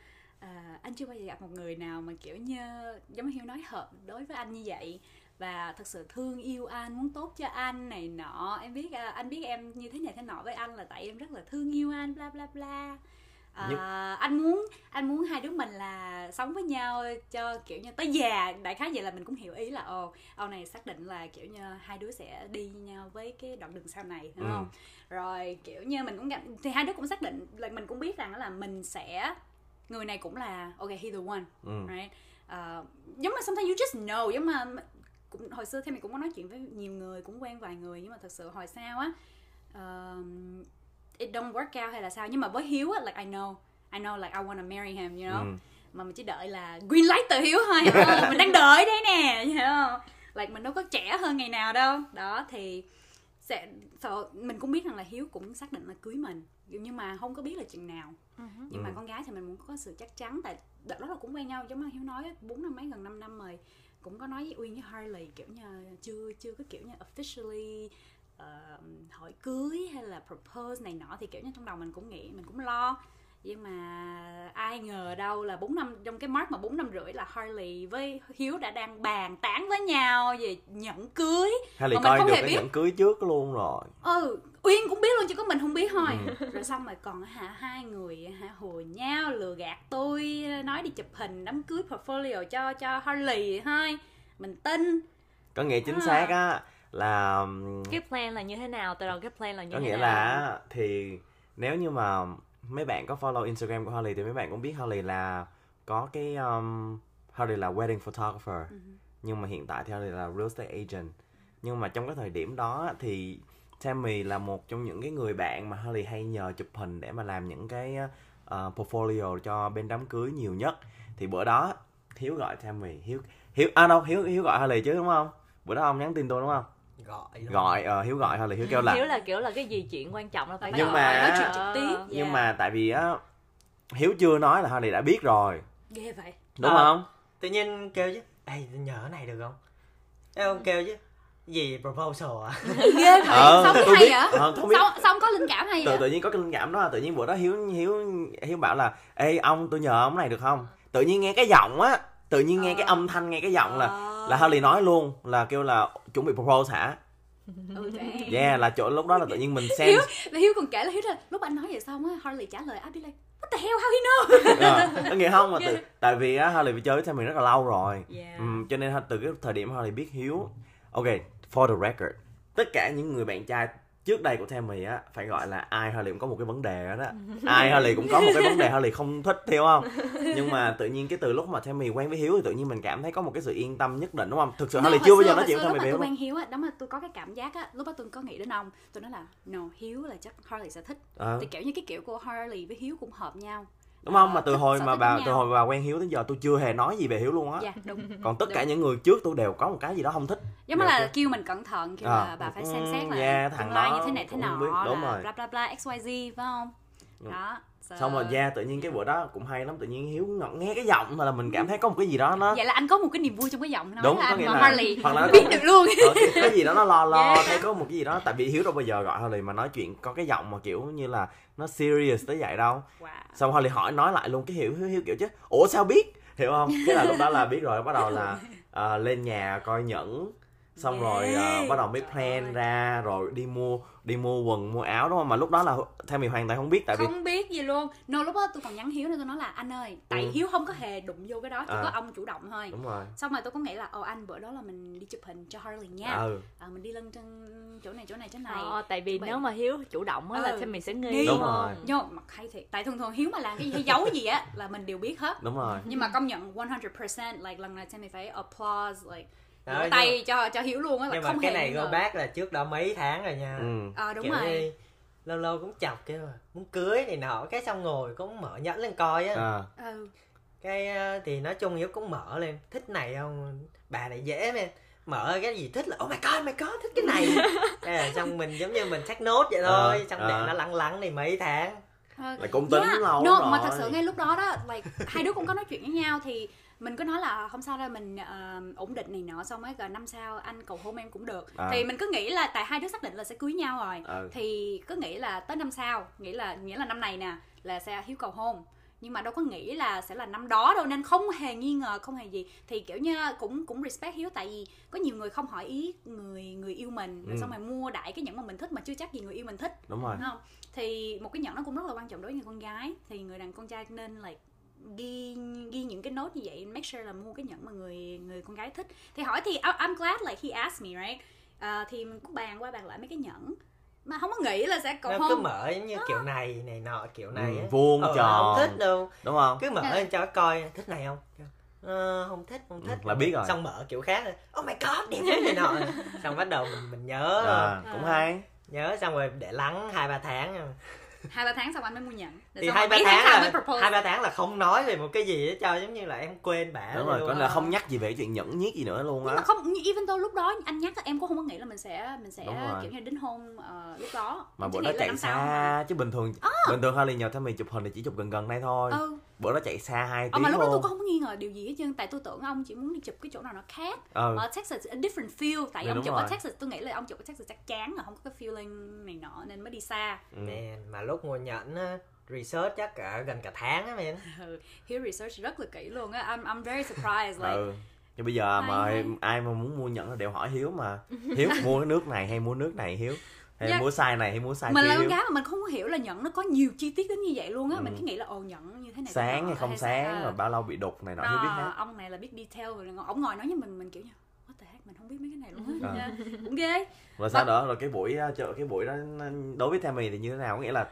uh, anh chưa bao giờ gặp một người nào mà kiểu như giống như hiếu nói hợp đối với anh như vậy. Và thật sự thương yêu anh muốn tốt cho anh này nọ. Em biết uh, anh biết em như thế này thế nọ với anh là tại em rất là thương yêu anh bla bla bla À, Nhưng- anh muốn anh muốn hai đứa mình là sống với nhau cho kiểu như tới già đại khái vậy là mình cũng hiểu ý là ồ ông này xác định là kiểu như hai đứa sẽ đi nhau với cái đoạn đường sau này đúng Ừ. không rồi kiểu như mình cũng gặp thì hai đứa cũng xác định là mình cũng biết rằng là mình sẽ người này cũng là ok he the one Ừ. right uh, giống mà sometimes you just know giống mà cũng hồi xưa thì mình cũng có nói chuyện với nhiều người cũng quen vài người nhưng mà thật sự hồi sau á um, it don't work out hay là sao. Nhưng mà với hiếu á like I know. I know like I wanna marry him you know? Ừ. mà mình chỉ đợi là green light từ hiếu thôi Ờ, mình đang đợi đấy nè you know like mình đâu có trẻ hơn ngày nào đâu. Đó thì sẽ so, mình cũng biết rằng là hiếu cũng xác định là cưới mình. Nhưng mà không có biết là chừng nào. Nhưng mà Ừ. con gái thì mình muốn có sự chắc chắn tại đợt đó là cũng quen nhau giống như hiếu nói á, bốn năm mấy gần 5 năm rồi. Cũng có nói với uyên với harley kiểu như chưa chưa có kiểu như officially ờ, hỏi cưới hay là propose này nọ thì kiểu như trong đầu mình cũng nghĩ mình cũng lo nhưng mà ai ngờ đâu là 4 năm trong cái mark mà 4 năm rưỡi là Harley với Hiếu đã đang bàn tán với nhau về nhận cưới mình coi không được hề cái biết. nhẫn cưới trước luôn rồi ừ Uyên cũng biết luôn chứ có mình không biết thôi Ừ. rồi xong rồi còn hả hai người hả hồi nhau lừa gạt tôi nói đi chụp hình đám cưới portfolio cho cho Harley thôi mình tin có nghĩa chính À. xác á là cái plan là như thế nào? Từ đầu cái plan là như có thế nghĩa nào? là thì nếu như mà mấy bạn có follow Instagram của Harley thì mấy bạn cũng biết Harley là có cái um, Harley là wedding photographer. Ừ. nhưng mà hiện tại thì Harley là real estate agent. Nhưng mà trong cái thời điểm đó thì Tammy là một trong những cái người bạn mà Harley hay nhờ chụp hình để mà làm những cái uh, portfolio cho bên đám cưới nhiều nhất. Thì bữa đó Hiếu gọi Tammy Hiếu Hiếu à đâu Hiếu Hiếu gọi Harley chứ đúng không? Bữa đó ông nhắn tin tôi đúng không gọi gọi ờ, Hiếu gọi Harley Hiếu kêu là Hiếu là kiểu là cái gì chuyện quan trọng là phải Nhưng gọi. mà- nói chuyện trực tiếp nhưng Yeah. mà tại vì á Hiếu chưa nói là Harley đã biết rồi ghê vậy đúng Ờ. không tự nhiên kêu chứ ê cái này được không Ê, ông kêu chứ gì proposal à ghê vậy Ờ, tôi hay biết. vậy Ờ, không biết. sao ông có linh cảm hay tự vậy tự nhiên có cái linh cảm đó là tự nhiên bữa đó hiếu hiếu hiếu bảo là ê ông tôi nhờ ông này được không tự nhiên nghe cái giọng á tự nhiên nghe Ờ. cái âm thanh nghe cái giọng là Ờ. là Harley nói luôn là kêu là chuẩn bị propose hả? Ừ, yeah là chỗ lúc đó là tự nhiên mình xem. Hiếu Hiếu còn kể là Hiếu là lúc anh nói vậy xong á Harley trả lời be like what the hell how he know có nghĩa không mà từ, tại vì á Harley bị chơi với Tammy rất là lâu rồi. Yeah. Ừm, cho nên từ cái thời điểm Harley biết hiếu ok for the record tất cả những người bạn trai trước đây của Tammy á phải gọi là ai Harley cũng có một cái vấn đề đó, đó. ai Harley cũng có một cái vấn đề Harley không thích hiểu không? Nhưng mà tự nhiên cái từ lúc mà Tammy quen với Hiếu thì tự nhiên mình cảm thấy có một cái sự yên tâm nhất định đúng không? Thực sự Harley chưa bao giờ nói chuyện với Tammy Hiếu quen Hiếu á đó mà tôi có cái cảm giác á lúc đó tôi có nghĩ đến ông tôi nói là no Hiếu là chắc Harley sẽ thích. Ờ, thì kiểu như cái kiểu của Harley với Hiếu cũng hợp nhau đúng không? Mà từ hồi mà bà từ hồi bà quen Hiếu đến giờ tôi chưa hề nói gì về Hiếu luôn á. Dạ đúng. Còn tất cả Đúng. những người trước tôi đều có một cái gì đó không thích. Giống như là chưa- kêu mình cẩn thận kêu Ờ, là bà phải ừ, xem xét là yeah, thằng đó như thế này thế nọ biết, đúng là rồi. bla bla bla xyz phải không? Đúng. đó so- xong rồi ra tự nhiên cái bữa đó cũng hay lắm tự nhiên hiếu ngọt nghe cái giọng là mình cảm thấy có một cái gì đó nó vậy là anh có một cái niềm vui trong cái giọng nói Đúng, là có nghĩa là- Harley hoặc là nó biết có- được luôn. Ờ, cái, cái gì đó nó lo lo Yeah. thấy có một cái gì đó tại vì hiếu đâu bao giờ gọi Harley mà nói chuyện có cái giọng mà kiểu như là nó serious tới vậy đâu. Wow. xong Harley hỏi nói lại luôn cái hiếu hiếu, hiếu kiểu chứ ủa sao biết? Hiểu không? Cái là lúc đó là biết rồi bắt đầu là ờ, lên nhà coi nhẫn xong rồi Yeah. bắt đầu mới Trời plan ơi. ra rồi đi mua đi mua quần mua áo đúng không mà lúc đó là theo mình hoàn toàn không biết tại vì không biết gì luôn no lúc đó tôi còn nhắn hiếu nên tôi nói là anh ơi tại Ừ. hiếu không có hề đụng vô cái đó chỉ À. có ông chủ động thôi đúng rồi xong rồi tôi có nghĩ là ồ anh bữa đó là mình đi chụp hình cho Harley nha ừ à, mình đi lên trên chỗ này chỗ này chỗ này Ờ, tại vì Vậy. nếu mà hiếu chủ động á là Ừ. thì mình sẽ Nghi. Đúng rồi. không? do mặt hay thiệt tại thường thường hiếu mà làm cái gì hay giấu gì á là mình đều biết hết đúng rồi nhưng mà công nhận 100% like lần này Tammy phải applause like Đó, tay cho cho hiếu luôn á là nhưng mà không cái này go back là trước đó mấy tháng rồi nha. Ừ. Ờ đúng kiểu rồi. như lâu lâu cũng chọc kêu mà muốn cưới này nọ cái xong ngồi cũng mở nhẫn lên coi á. À, ừ. Cái ờ, thì nói chung hiếu cũng mở lên thích này không? Bà này dễ men mở cái gì thích là oh my god my god thích cái này. Là xong mình giống như mình take nốt vậy thôi Ờ, xong ờ. để nó lắng lắng này mấy tháng. Ờ, là cũng tính Yeah. lâu no, rồi. mà thật sự ngay lúc đó đó like, hai đứa cũng có nói chuyện với nhau thì mình có nói là không sao đâu mình ờ, ổn định này nọ xong ấy rồi năm sau anh cầu hôn em cũng được. À. thì mình cứ nghĩ là tại hai đứa xác định là sẽ cưới nhau rồi. Ừ. thì cứ nghĩ là tới năm sau nghĩ là nghĩa là năm này nè là sẽ hiếu cầu hôn. Nhưng mà đâu có nghĩ là sẽ là năm đó đâu nên không hề nghi ngờ không hề gì. Thì kiểu như cũng cũng respect hiếu tại vì có nhiều người không hỏi ý người người yêu mình rồi Ừ. xong rồi mua đại cái nhẫn mà mình thích mà chưa chắc gì người yêu mình thích đúng rồi. đúng không? Thì một cái nhẫn nó cũng rất là quan trọng đối với người con gái. Thì người đàn con trai nên like ghi ghi những cái nốt như vậy make sure là mua cái nhẫn mà người người con gái thích. Thì hỏi thì I'm glad like he asked me right? Ờ, thì mình cũng bàn qua bàn lại mấy cái nhẫn. Mà không có nghĩ là sẽ cầu nó cứ mở giống như kiểu này này nọ kiểu này Ừ, vuông, Ờ, tròn. không thích đâu. Đúng không? Cứ mở lên cho coi thích này không? Ờ, không thích không Ừ, thích. là biết rồi. xong mở kiểu khác rồi oh my god đẹp quá này nọ. Xong bắt đầu mình mình nhớ. À, cũng À. hay. Nhớ xong rồi để lắng hai ba tháng hai ba tháng sau anh mới mua nhẫn thì hai ba tháng mới là hai ba tháng là không nói về một cái gì hết cho giống như là em quên bả đúng rồi á. là không nhắc gì về chuyện nhẫn nhiếc gì nữa luôn nhưng á mà không như even though lúc đó anh nhắc em cũng không có nghĩ là mình sẽ mình sẽ kiểu như đính hôn ờ, lúc đó. Mà bữa đó chạy xa chứ bình thường bình thường Harley nhờ theo mình chụp hình thì chỉ chụp gần gần đây thôi. Ừ bữa đó chạy xa hai Ờ, tiếng mà lúc đó tôi cũng không có nghi ngờ điều gì hết trơn tại tôi tưởng ông chỉ muốn đi chụp cái chỗ nào nó khác. Ừ mà ở Texas a different feel tại Dạ, ông chụp rồi. ở Texas tôi nghĩ là ông chụp ở Texas chắc chắn là không có cái feeling này nọ nên mới đi xa. Ừ. Man, mà lúc mua nhẫn á research chắc cả gần cả tháng á men. Ừ. Hiếu research rất là kỹ luôn á I'm, I'm very surprised like ừ nhưng bây giờ mà ai mà muốn mua nhẫn là đều hỏi hiếu mà. Hiếu mua cái nước này hay mua nước này hiếu hay Dạ. mua size này hay mua size mình kia là con gái mà mình không có hiểu là nhẫn nó có nhiều chi tiết đến như vậy luôn á. Ừ. mình cứ nghĩ là ồ nhẫn như thế này sáng hay không hay sáng sao- rồi bao lâu bị đục này nọ hiếu biết hết. ông này là biết detail rồi ông ngồi nói với mình mình kiểu như mình không biết mấy cái này luôn á. Ờ. Dạ, cũng ghê. Rồi sau đó rồi cái buổi chợ cái buổi đó đối với Tammy thì như thế nào? Có nghĩa là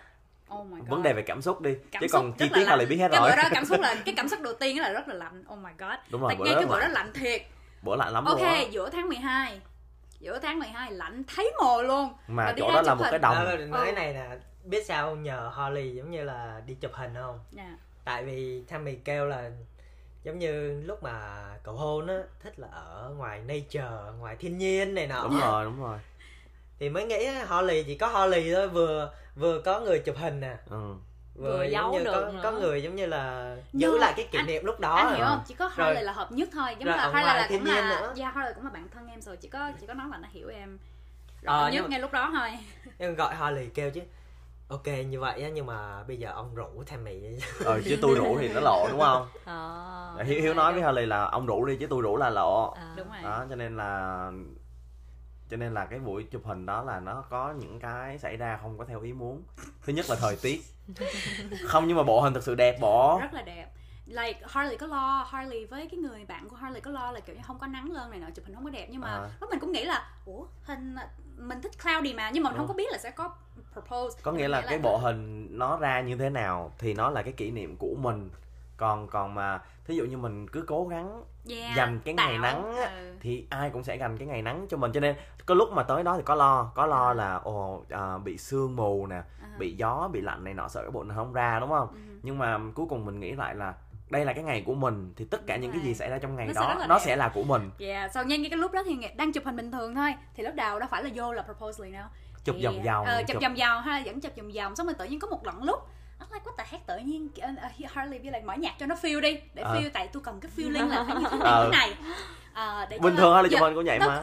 oh vấn đề về cảm xúc đi Cảm chứ còn chi là tiết lạnh. Harley biết hết cái rồi. bữa đó cảm xúc là cái cảm xúc đầu tiên là rất là lạnh. Oh my god. Đúng rồi Tại bữa ngay đó cái bữa đó lạnh. thiệt. Bữa lạnh lắm ok luôn giữa tháng 12 giữa tháng 12 lạnh thấy mồ luôn mà chỗ đó là chụp một hình. cái đồng nói Ừ. này nè biết sao không? nhờ Holly giống như là đi chụp hình không Dạ. tại vì Tammy kêu là giống như lúc mà cầu hôn á thích là ở ngoài nature ngoài thiên nhiên này nọ đúng rồi đúng rồi thì mới nghĩ Holly chỉ có Holly thôi vừa vừa có người chụp hình nè ừ. Vừa vừa giống giấu như được có, nữa. có người giống như là giữ mà lại cái kỷ anh- niệm lúc đó anh rồi. hiểu không chỉ có Rồi. Harley là hợp nhất thôi giống Rồi là ở Harley ngoài là thiên cũng nhiên là nữa. yeah, Harley cũng là bạn thân em rồi chỉ có chỉ có nói là nó hiểu em rồi Ờ, hợp nhất nhưng mà- ngay lúc đó thôi nhưng gọi Holly kêu chứ ok như vậy á nhưng mà bây giờ ông rủ Tammy ờ chứ tôi rủ thì nó lộ đúng không Ờ. hiếu hiếu nói với Harley là ông rủ đi chứ tôi rủ là lộ À. đúng rồi đó cho nên là cho nên là cái buổi chụp hình đó là nó có những cái xảy ra không có theo ý muốn. Thứ nhất là thời tiết. Không nhưng mà bộ hình thực sự đẹp bộ. Rất là đẹp. Like Harley có lo. Harley với cái người bạn của Harley có lo là kiểu như không có nắng lên này nọ chụp hình không có đẹp. Nhưng mà À. lúc mình cũng nghĩ là ủa hình mình thích cloudy mà. Nhưng mà mình Ừ. không có biết là sẽ có propose. Có Mình nghĩa là nghĩ cái bộ hình nó ra như thế nào thì nó là cái kỷ niệm của mình. Còn còn mà thí dụ như mình cứ cố gắng yeah, dành cái ngày tạo. nắng á, Ừ. thì ai cũng sẽ dành cái ngày nắng cho mình cho nên có lúc mà tới đó thì có lo có lo là ồ à, bị sương mù nè À. bị gió bị lạnh này nọ sợ cái bộ nó không ra đúng không Ừ. nhưng mà cuối cùng mình nghĩ lại là đây là cái ngày của mình thì tất cả Đúng những cái rồi. gì xảy ra trong ngày Nó sẽ đó là nó đẹp. sẽ là của mình Yeah, sau nhanh cái lúc đó thì đang chụp hình bình thường thôi Thì lúc đầu đâu phải là vô là propose liền đâu chụp Thì, vòng vòng ờ, chụp vòng vòng hay là vẫn chụp vòng vòng Xong rồi tự nhiên có một lần lúc I'm like what the heck? Tự nhiên uh, Harley be like mở nhạc cho nó feel đi. Để Ờ. feel tại tôi cần cái feeling là phải như thế này Ờ. thế này. Ờ, để bình thường hay là chụp Dạ, cũng vậy mà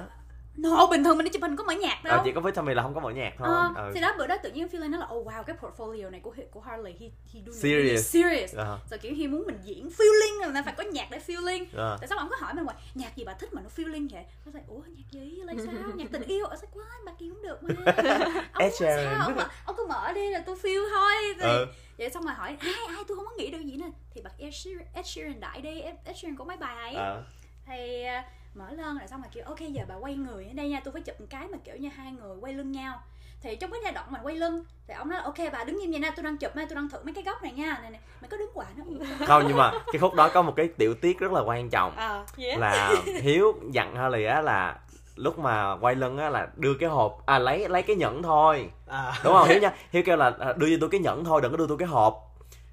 No, bình thường mình đi chụp hình có mở nhạc đâu. ờ, chỉ có với Tommy là không có mở nhạc thôi. Ờ, ừ. thì đó bữa đó tự nhiên feeling nó là oh wow cái portfolio này của của Harley he he it Serious. serious. Ờ, rồi kiểu he muốn mình diễn feeling nên phải có nhạc để feeling. Ờ. tại sao ông có hỏi mình hoài nhạc gì bà thích mà nó feeling vậy? Nó like ủa nhạc gì? Là sao? Nhạc tình yêu. Ở like what bà kia cũng được mà. Ông sao ông, mở- ông cứ mở đi là tôi feel thôi. Thì Ừ. vậy xong rồi hỏi ai ai tôi không có nghĩ đâu gì nè thì bật Ed Sheeran, Ed Sheeran đại đi Ed, Sheeran có mấy bài ấy. Ờ. thì à, mở lên rồi xong rồi kiểu ok giờ bà quay người ở đây nha tôi phải chụp một cái mà kiểu như hai người quay lưng nhau thì trong cái giai đoạn mà quay lưng thì ông nói là, ok bà đứng im vậy nè tôi đang chụp này tôi đang thử mấy cái góc này nha này, này. mày có đứng quả nó không nhưng mà cái khúc đó có một cái tiểu tiết rất là quan trọng ờ yeah. là hiếu dặn Harley á là lúc mà quay lưng á là đưa cái hộp à lấy lấy cái nhẫn thôi à. đúng không hiếu nha hiếu kêu là à, đưa cho tôi cái nhẫn thôi đừng có đưa tôi cái hộp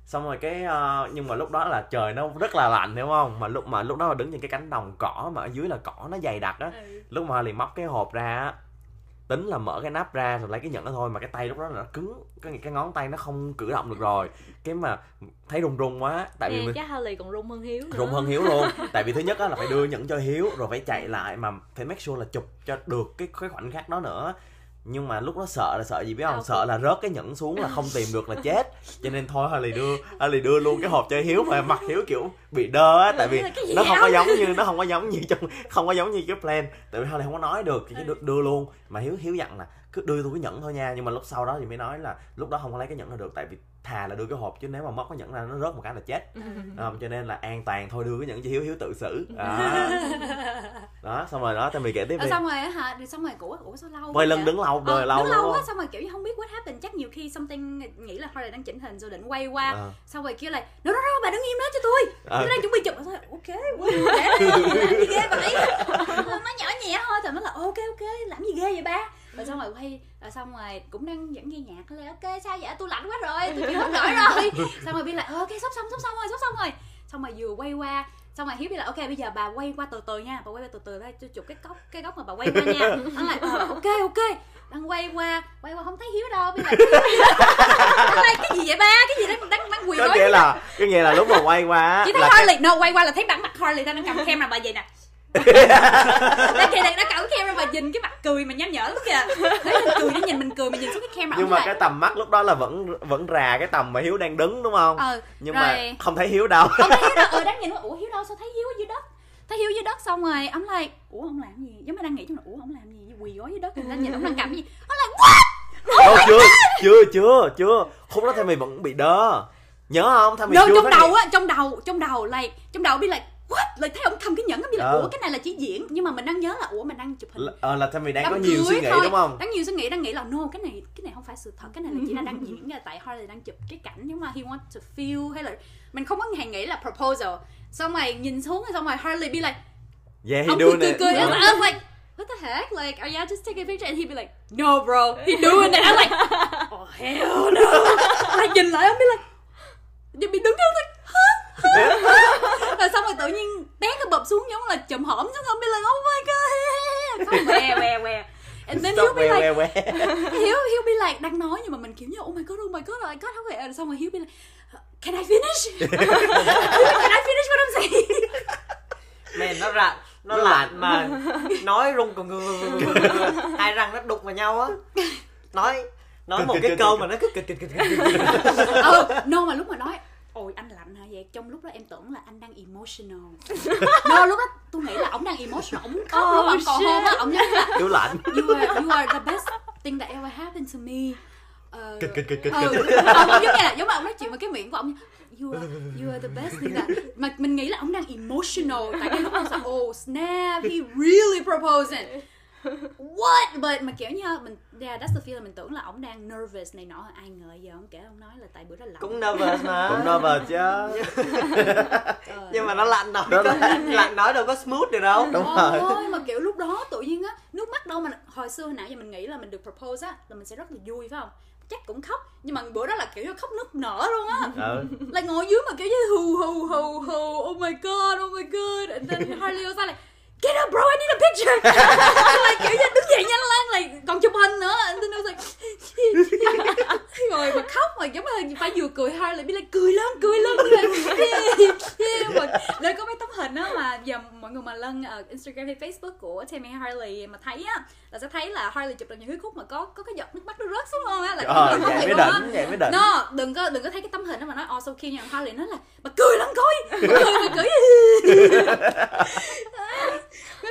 xong rồi cái uh, nhưng mà lúc đó là trời nó rất là lạnh hiểu không? Mà lúc mà lúc đó là đứng trên cái cánh đồng cỏ mà ở dưới là cỏ nó dày đặc á. Ừ. lúc mà liền móc cái hộp ra á tính là mở cái nắp ra rồi lấy cái nhẫn đó thôi mà cái tay lúc đó là nó cứng cái cái ngón tay nó không cử động được rồi. Cái mà thấy run run quá tại vì Nghe mình chắc Harley còn rung hơn hiếu nữa. Run hơn hiếu luôn. Tại vì thứ nhất á là phải đưa nhẫn cho hiếu rồi phải chạy lại mà phải make sure là chụp cho được cái cái khoảnh khắc đó nữa nhưng mà lúc đó sợ là sợ gì biết không? sợ là rớt cái nhẫn xuống là không tìm được là chết. Cho nên thôi Harley đưa Harley đưa luôn cái hộp cho hiếu mà mặt hiếu kiểu bị đơ á tại vì nó không có giống như nó không có giống như trong không có giống như cái plan. Tại vì Harley không có nói được thì cái đưa, đưa luôn. Mà hiếu hiếu dặn là cứ đưa tôi cái nhẫn thôi nha. Nhưng mà lúc sau đó thì mới nói là lúc đó không có lấy cái nhẫn ra được tại vì thà là đưa cái hộp chứ nếu mà mất cái nhẫn ra nó rớt một cái là chết. Không cho nên là an toàn thôi đưa cái nhẫn cho hiếu hiếu tự xử. Đó, đó xong rồi đó tao mày kể tiếp Ờ, đi. xong rồi hả? Rồi xong rồi ủa ủa sao lâu quay lưng đứng lâu Ờ, đời lâu đứng lâu quá xong rồi kiểu như không biết what happened. Chắc nhiều khi something nghĩ là Harley đang chỉnh hình rồi định quay qua. Ờ. xong rồi kêu lại no no bà đứng im đó cho tôi. Ờ. tôi đang chuẩn bị chụp. Rồi ok ghê vậy? Nó nhỏ nhẹ thôi. Thì nó là ok ok làm gì ghê vậy ba rồi xong rồi quay rồi xong rồi cũng đang vẫn nghe nhạc là ok sao vậy? Tôi lạnh quá rồi tôi chịu hết nổi rồi. Xong rồi bi lại "Ờ, ok sắp xong sắp xong rồi sắp xong rồi. Xong rồi vừa quay qua xong rồi hiếu bi là ok bây giờ bà quay qua từ từ nha bà quay qua từ từ thôi tôi chụp cái góc cái góc mà bà quay qua nha. Nó lại ờ ok ok. Đang quay qua quay qua không thấy hiếu đâu lại nó lại cái gì vậy ba? Cái gì đang đang đang quỳ có nghĩa là có nghĩa là lúc mà quay qua chỉ thấy là cái- Harley no quay qua là thấy bản mặt Harley ta đang cầm camera bà vậy nè đang kìa đang cầm cái camera bà nhìn cái mặt cười mà nham nhở lắm kìa. Thấy mình cười nó nhìn mình cười mà nhìn xuống cái camera nhưng mà cái tầm mắt lúc đó là vẫn vẫn rà cái tầm mà hiếu đang đứng đúng không? Ờ nhưng rồi. mà không thấy hiếu đâu. Ông thấy hiếu đâu. Ờ đang nhìn ủa hiếu đâu? Sao thấy hiếu ở dưới đất? Thấy hiếu dưới đất xong rồi ông lại ủa ông làm gì? Giống như đang nghĩ trong là ủa ông làm gì? Quỳ gối dưới đất. Người ta nhìn ông đang cái gì? Ông lại what? Đâu chưa chưa chưa chưa. Khúc đó mày vẫn bị đơ. Nhớ không? Mày no, chưa trong đầu á trong đầu trong đầu like trong đầu biết like what? Like thấy ông cầm cái nhẫn á biết là Ờ. ủa cái này là chỉ diễn. Nhưng mà mình đang nhớ là ủa mình đang chụp hình. Là- ờ là thay mày đang có nhiều suy nghĩ thôi. đúng không? Đang nhiều suy nghĩ đang nghĩ là no cái này cái này không phải sự thật cái này là chỉ là đang diễn ra tại Harley đang chụp cái cảnh nhưng mà he want to feel hay là mình không có hề nghĩ là proposal. Xong rồi nhìn xuống xong rồi Harley be like yeah he ông cười doing cười it cười. Ờ. I was like what the heck? Like are you just taking a picture? And he'd be like no bro he doing it. I'm like oh hell no. Like nhìn lại ông be like bị đứng đó like hả rồi xong rồi tự nhiên té cái bập xuống giống là chùm hổm xuống ông be like oh my god. Xong què què què. And then he'll Stop be que like que que he'll he'll be like đang nói nhưng mà mình kiểu như oh my god oh my god oh my god how vậy xong rồi he'll be like can I finish? Can I finish what I'm saying? Man nó rặn nó lạnh mà nói rung còn hai răng nó đụng vào nhau á. Nói nói một cái câu mà nó cứ kịch kịch kịch kịch ờ no mà lúc mà nói ôi anh lạnh hả vậy? Trong lúc đó em tưởng là anh đang emotional. No lúc đó tôi nghĩ là ông đang emotional ông khóc lúc ông còn hôn á ông nhớ là Hiếu lạnh. You are you are the best thing that ever happened to me. Ờ, Kịch, kịch, kịch, kịch, ừ, ông, ông giống như là giống mà ông nói chuyện với cái miệng của ông you are, you are the best thing that mà mình nghĩ là ông đang emotional. Tại cái lúc đó sao oh snap he really proposing what? But mà kiểu như mình yeah that's the feeling mình tưởng là ông đang nervous này nọ. Ai ngờ giờ ông kể ông nói là tại bữa đó lạnh. Cũng nervous mà. Cũng nervous chứ. Nhưng mà nó lạnh đâu Nó có lạnh. lạnh nói đâu có smooth được đâu. Đúng rồi. Ôi, mà kiểu lúc đó tự nhiên á nước mắt đâu mà hồi xưa hồi nãy giờ mình nghĩ là mình được propose á là mình sẽ rất là vui phải không? Chắc cũng khóc. Nhưng mà bữa đó là kiểu như khóc nức nở luôn á. Ừ. lại ngồi dưới mà kiểu như hù hù hù hù. Oh my god oh my god. And then Harley was like get up bro I need a picture. Like kiểu như đứng dậy nhanh lên lại còn chụp hình nữa. And then I was like rồi mà khóc mà giống như phải vừa cười biết lại cười lên cười lên cười lên yeah. mà lên có mấy tấm hình á mà giờ mọi người mà lên ở Instagram hay Facebook của Tammy Harley mà thấy á là sẽ thấy là Harley chụp được những cái khúc mà có có cái giọt nước mắt nó rớt xuống luôn á. Là ờ vậy mới đỉnh vậy mới đỉnh. No, đừng có đừng có thấy cái tấm hình đó mà nói oh so cute nha. Harley nói là bà cười lắm coi. Bà cười bà cười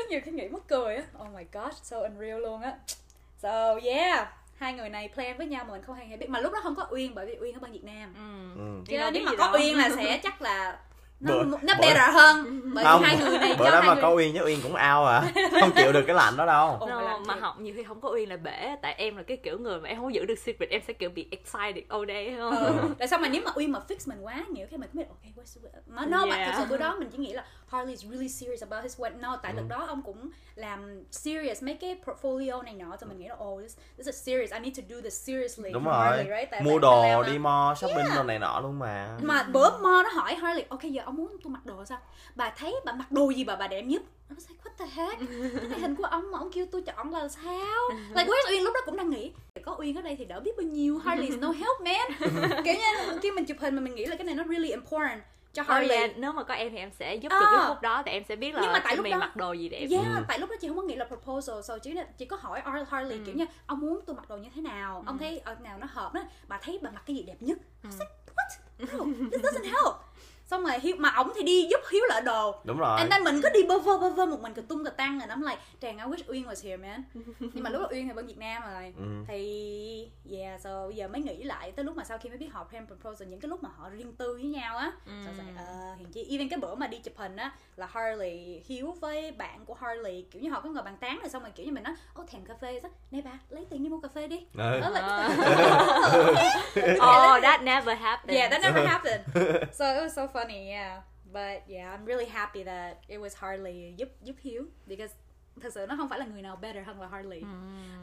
nhiều cái nghĩ mắc cười á. Oh my god so unreal luôn á. So yeah. Hai người này plan với nhau mà mình không hề hay biết. Mà lúc đó không có uyên bởi vì uyên ở bên việt nam. Ừ. ừ. nếu mà có đâu. uyên là sẽ chắc là nó Bữa- nó bữa- better hơn. Bởi vì không hai người này bữa cho đó mà người có uyên với uyên cũng ao à không chịu được cái lạnh đó đâu. No, mà học nhiều khi không có uyên là bể. Tại em là cái kiểu người mà em không giữ được secret em sẽ kiểu bị excited all day không? Ờ. tại sao mà nếu mà uyên mà fix mình quá nhiều khi mình cũng biết ok what's the... nó no mà Yeah. thực sự bữa đó mình chỉ nghĩ là Harley is really serious about his wedding. No tại Ừ. lúc đó ông cũng làm serious mấy cái portfolio này nọ cho mình nghĩ là oh this, this is serious. I need to do this seriously đúng rồi. Harley, right? Tại mua đồ đi mo shopping Yeah. đồ này nọ luôn mà. Mà bữa mo nó hỏi Harley ok giờ ông muốn tôi mặc đồ sao? Bà thấy bà mặc đồ gì bà bà đẹp nhất nó say what the heck? Cái hình của ông mà ông kêu tôi chọn là sao? Like where's Uyên? Lúc đó cũng đang nghĩ có Uyên ở đây thì đỡ biết bao nhiêu. Harley no help man. Kiểu như khi mình chụp hình mà mình nghĩ là cái này nó really important cho Oh Harley yeah, nếu mà có em thì em sẽ giúp À. được cái khúc đó tại em sẽ biết là Nhưng mà tại lúc đó- mặc đồ gì đẹp Yeah, Ừ. tại lúc đó chị không có nghĩ là proposal so chỉ là chỉ có hỏi Ar- Harley Ừ. kiểu như ông muốn tôi mặc đồ như thế nào? Ông thấy ở nào nó hợp đó. Bà thấy bà mặc cái gì đẹp nhất? I was like, what? No this doesn't help xong rồi hiếu mà ổng thì đi giúp hiếu lỡ đồ. Đúng rồi. And then mình cứ đi bơ vơ bơ vơ một mình cà tung cà tăng rồi I'm like Tràng I wish Uyên was here man. Nhưng mà lúc đó Uyên thì bên Việt Nam rồi. Ừ. Thì yeah so giờ mới nghĩ lại Tới lúc mà sau khi mới biết họ plan proposal Những cái lúc mà họ riêng tư với nhau á. So I was like ờ hiện chi Even cái bữa mà đi chụp hình á Là Harley Hiếu với bạn của Harley Kiểu như họ có ngồi bàn tán rồi xong rồi kiểu như mình nói Ô thèm cà phê sao Nè bà lấy tiền đi mua cà phê đi Ừ. Đó là oh that never happened Yeah, that never happened. so it was so funny, yeah. But yeah, I'm really happy that it was Harley giúp giúp Hiếu because thật sự nó không phải là người nào better hơn là Harley.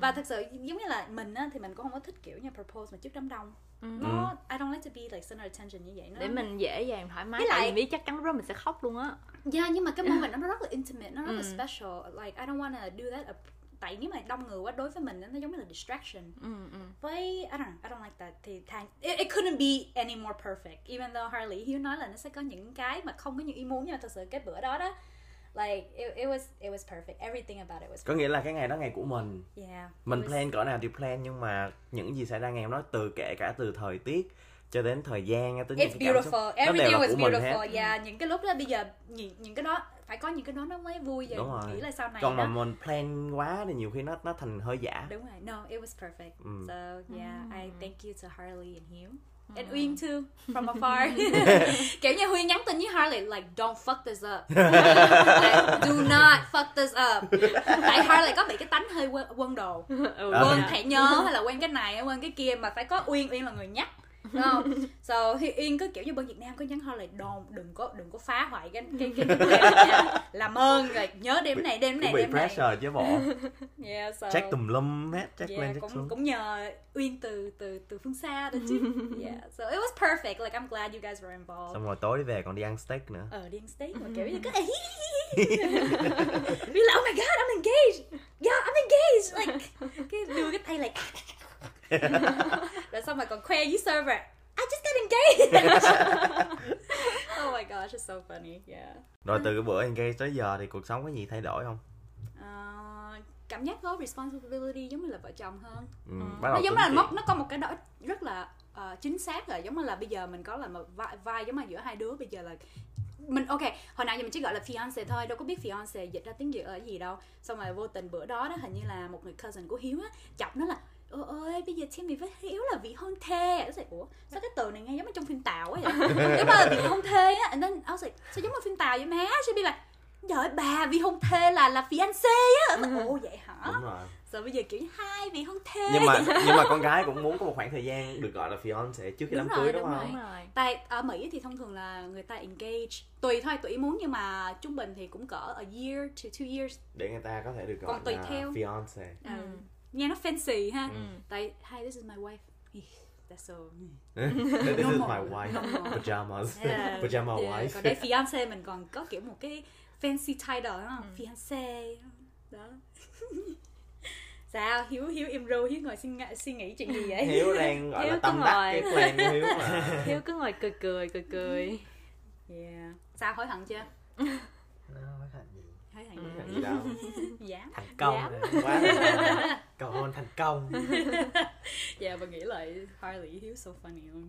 Và thật sự giống như là mình á thì mình cũng không có thích kiểu như propose mà trước đám đông. Nó I don't like to be like center attention như vậy. Nó để mình dễ dàng thoải mái Với lại- vì biết chắc chắn lúc đó mình sẽ khóc luôn á Yeah, nhưng mà cái moment nó rất là intimate, nó rất là Ừ. special. Like I don't wanna do that. Tại nếu mà đông người quá đối với mình nó giống như là distraction. ừ, ừ. với I don't know, I don't like that thì thành it, it couldn't be any more perfect even though Harley Hiếu nói là nó sẽ có những cái mà không có như ý muốn nhưng mà thật sự cái bữa đó đó like it, it was it was perfect everything about it was có nghĩa là cái ngày đó ngày của mình perfect. yeah mình it was- plan cỡ nào thì plan nhưng mà những gì xảy ra ngày hôm đó từ kể cả từ thời tiết cho đến thời gian cho đến những It's cái cảm xúc beautiful. nó đều Everything là was của mình beautiful. hết Yeah, những cái lúc đó bây giờ những, những cái đó phải có những cái đó nó mới vui vậy. đúng rồi Nghĩ là sau này còn đó. mà mình plan quá thì nhiều khi nó nó thành hơi giả Đúng rồi. No, it was perfect. Ừ. So, yeah, I thank you to Harley and Hiếu. And Uyên too, from afar. Kiểu như Huy nhắn tin với Harley like don't fuck this up. like, do not fuck this up. Tại Harley có bị cái tánh hơi quân, quân đồ. ừ. Quên dạ. thẻ nhớ hay là quên cái này quên cái kia mà phải có Uyên Uyên là người nhắc. Đúng không? So Huy- Uyên cứ kiểu như bên Việt Nam có nhắn Harley don't đừng có đừng có phá hoại cái cái cái, cái này. Làm ơn rồi nhớ đêm này đêm này đêm này. pressure chứ bộ Yeah, so check tùm lum hết check yeah, lên check cũng xuống cũng nhờ Uyên từ từ từ phương xa đó chứ. yeah, so it was perfect. Like I'm glad you guys were involved. xong rồi tối đi về còn đi ăn steak nữa Ờ đi ăn steak mà kiểu như cứ Vì là oh my god I'm engaged Yeah I'm engaged Like cái đưa cái tay like xong rồi còn khoe với server. I just got engaged. Oh my gosh it's so funny. Yeah. Rồi từ cái bữa engage tới giờ thì cuộc sống có gì thay đổi không? Ờ, cảm giác có responsibility giống như là vợ chồng hơn. Ừ, bắt nó giống là mốc nó có một cái đó rất là ờ, chính xác rồi giống như là bây giờ mình có là một vai, vai giống như giữa hai đứa. Bây giờ là mình ok hồi nãy giờ mình chỉ gọi là fiance thôi đâu có biết fiance dịch ra tiếng việt ở gì đâu. Xong rồi vô tình bữa đó đó hình như là một người cousin của hiếu á chọc nó là ôi ơi bây giờ Timmy với Hiếu là vị hôn thê. Nó say ủa sao cái từ này nghe giống như trong phim tàu quá vậy? Nếu mà là vị hôn thê á. Then I was like sao giống như phim tàu vậy má? She be like trời bà vị hôn thê là là fiance á. Like, ồ vậy hả? Đúng rồi. Rồi bây giờ kiểu hai vị hôn thê. Nhưng mà nhưng mà con gái cũng muốn có một khoảng thời gian được gọi là fiance trước khi Đúng đám rồi, cưới đúng, đúng không? đúng rồi. Tại ở mỹ thì thông thường là người ta engage tùy thôi tùy ý muốn nhưng mà trung bình thì cũng cỡ a year to two years. Để người ta có thể được gọi Còn tùy là theo. fiance Ừ. nghe nó fancy ha. Ừ. tại hi this is my wife. That's so this is my wife. Pajamas. Yeah. pajama Yeah, wife. còn đây fiance mình còn có kiểu một cái fancy title đúng không? Fiance. Đó. Sao? Hiếu hiếu im ru hiếu ngồi suy, nghĩ- suy nghĩ chuyện gì vậy? Hiếu đang gọi Hiếu là tâm đắc ngồi. cái plan của hiếu mà. Hiếu cứ ngồi cười cười cười cười. Yeah. sao? Hối hận chưa? Nó hối hận gì? Hối hận gì? đâu. Dạ thành công. Rồi. quá cầu hôn thành công dạ và nghĩ lại Harley Hiếu so funny luôn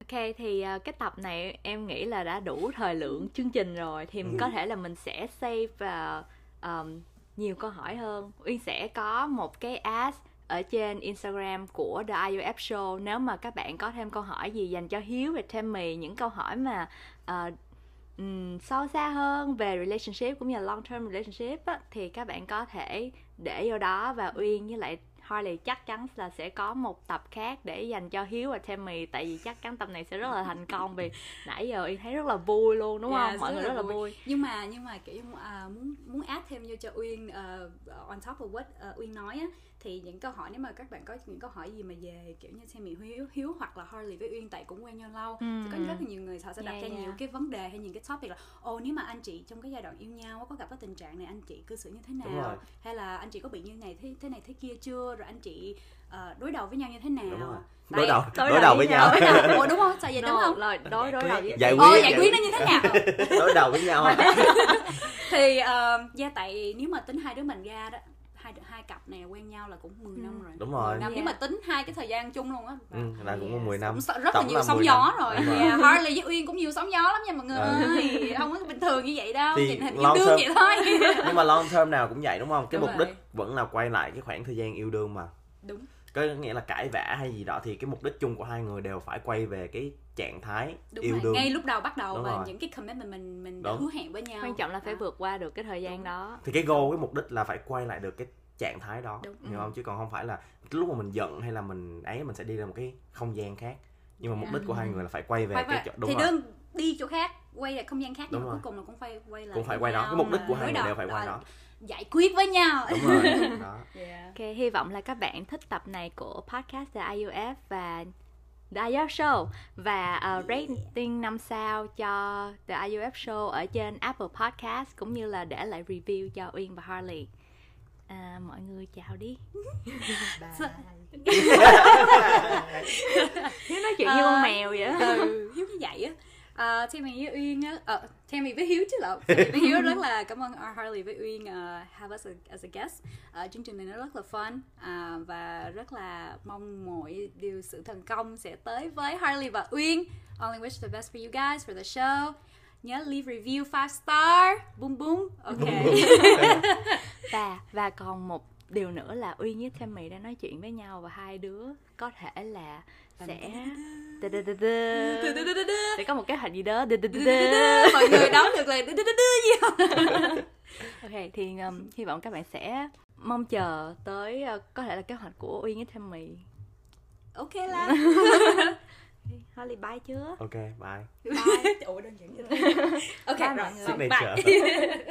Ok thì ờ, cái tập này em nghĩ là đã đủ thời lượng chương trình rồi thì Ừ. có thể là mình sẽ save và ờm, nhiều câu hỏi hơn. Uyên sẽ có một cái ask ở trên Instagram của The IUF Show nếu mà các bạn có thêm câu hỏi gì dành cho Hiếu và Tammy những câu hỏi mà ờ, um, sâu xa hơn về relationship cũng như là long term relationship á, thì các bạn có thể để vô đó và uyên với lại Harley chắc chắn là sẽ có một tập khác để dành cho Hiếu và Tammy tại vì chắc chắn tập này sẽ rất là thành công vì nãy giờ Uyên thấy rất là vui luôn đúng Yeah, không? Mọi người rất là vui. nhưng mà nhưng mà kiểu uh, muốn muốn add thêm vô cho Uyên uh, on top of what uh, Uyên nói á thì những câu hỏi nếu mà các bạn có những câu hỏi gì mà về kiểu như Tammy Hiếu Hiếu hoặc là Harley với Uyên tại cũng quen nhau lâu Ừ. thì có rất là nhiều người họ sẽ đặt Yeah, ra yeah. nhiều cái vấn đề hay những cái topic là ồ nếu mà anh chị trong cái giai đoạn yêu nhau có gặp cái tình trạng này anh chị cư xử như thế Đúng nào? hay là anh chị có bị như này thế thế này thế kia chưa? Rồi anh chị ờ, đối đầu với nhau như thế nào? Đúng đối đầu đối đối, đầu với nhau. nhau. Đối đầu Ủa, đúng không? Sao vậy đúng No, không? là đối đối đầu với giải quyết giải quyết nó như thế nào? Đối đầu với nhau thì uh, gia tại nếu mà tính hai đứa mình ra đó hai hai cặp này quen nhau là cũng 10 Ừ. năm rồi Đúng rồi. 10 năm nếu Yeah. mà tính hai cái thời gian chung luôn á ừ, là cũng có Yes. 10 năm cũng rất là Tổng nhiều là sóng 10 gió năm. rồi yeah, Harley với Uyên cũng nhiều sóng gió lắm nha mọi người Ừ. ơi không có bình thường như vậy đâu Thì nhìn hình yêu đương term- vậy thôi nhưng mà long term nào cũng vậy đúng không cái Đúng mục rồi. đích vẫn là quay lại cái khoảng thời gian yêu đương mà đúng có nghĩa là cãi vã hay gì đó thì cái mục đích chung của hai người đều phải quay về cái trạng thái đúng yêu rồi đương. ngay lúc đầu bắt đầu Đúng và rồi. những cái commitment mình mình đã hứa hẹn với nhau. Quan trọng là phải Đó. vượt qua được cái thời gian Đúng. đó. Thì cái goal cái mục đích là phải quay lại được cái trạng thái đó Đúng. hiểu không? Chứ còn không phải là lúc mà mình giận hay là mình ấy mình sẽ đi ra một cái không gian khác. Nhưng mà mục đích của hai người là phải quay về Phải- cái phải- chỗ đúng thì rồi. đơn đi chỗ khác quay lại không gian khác nhưng Đúng mà rồi. cuối cùng là cũng phải quay lại cũng phải quay đó. cái mục đích của hai người đều phải quay à, đó giải quyết với nhau đúng rồi đó yeah. Ok, hy vọng là các bạn thích tập này của podcast The IUF và The IUF Show và uh, rating 5 sao cho The IUF Show ở trên Apple Podcast cũng như là để lại review cho Uyên và Harley. À, mọi người chào đi. Hiếu nói chuyện như con mèo vậy. ừ, hiếu như vậy á à, theo mình với uyên á ờ, theo mình với hiếu chứ lộn. Mình với hiếu rất là cảm ơn harley với uyên uh, have us as a guest. Ờ, chương trình này nó rất là fun à, và rất là mong mọi điều sự thành công sẽ tới với harley và uyên. Only wish the best for you guys for the show. Nhớ leave review 5 star. Boom boom. Ok. Và và còn một điều nữa là Uyên với Tammy đang nói chuyện với nhau và hai đứa có thể là sẽ sẽ có một kế hoạch gì đó mọi người đón được là gì không? Ok thì um, hy vọng các bạn sẽ mong chờ tới uh, có thể là kế hoạch của Uyên với Tammy. Ok là Holly bye chưa? Ok bye. Bye. Ủa đơn giản vậy thôi ok Bye rồi. mọi người. xong, signature. Bye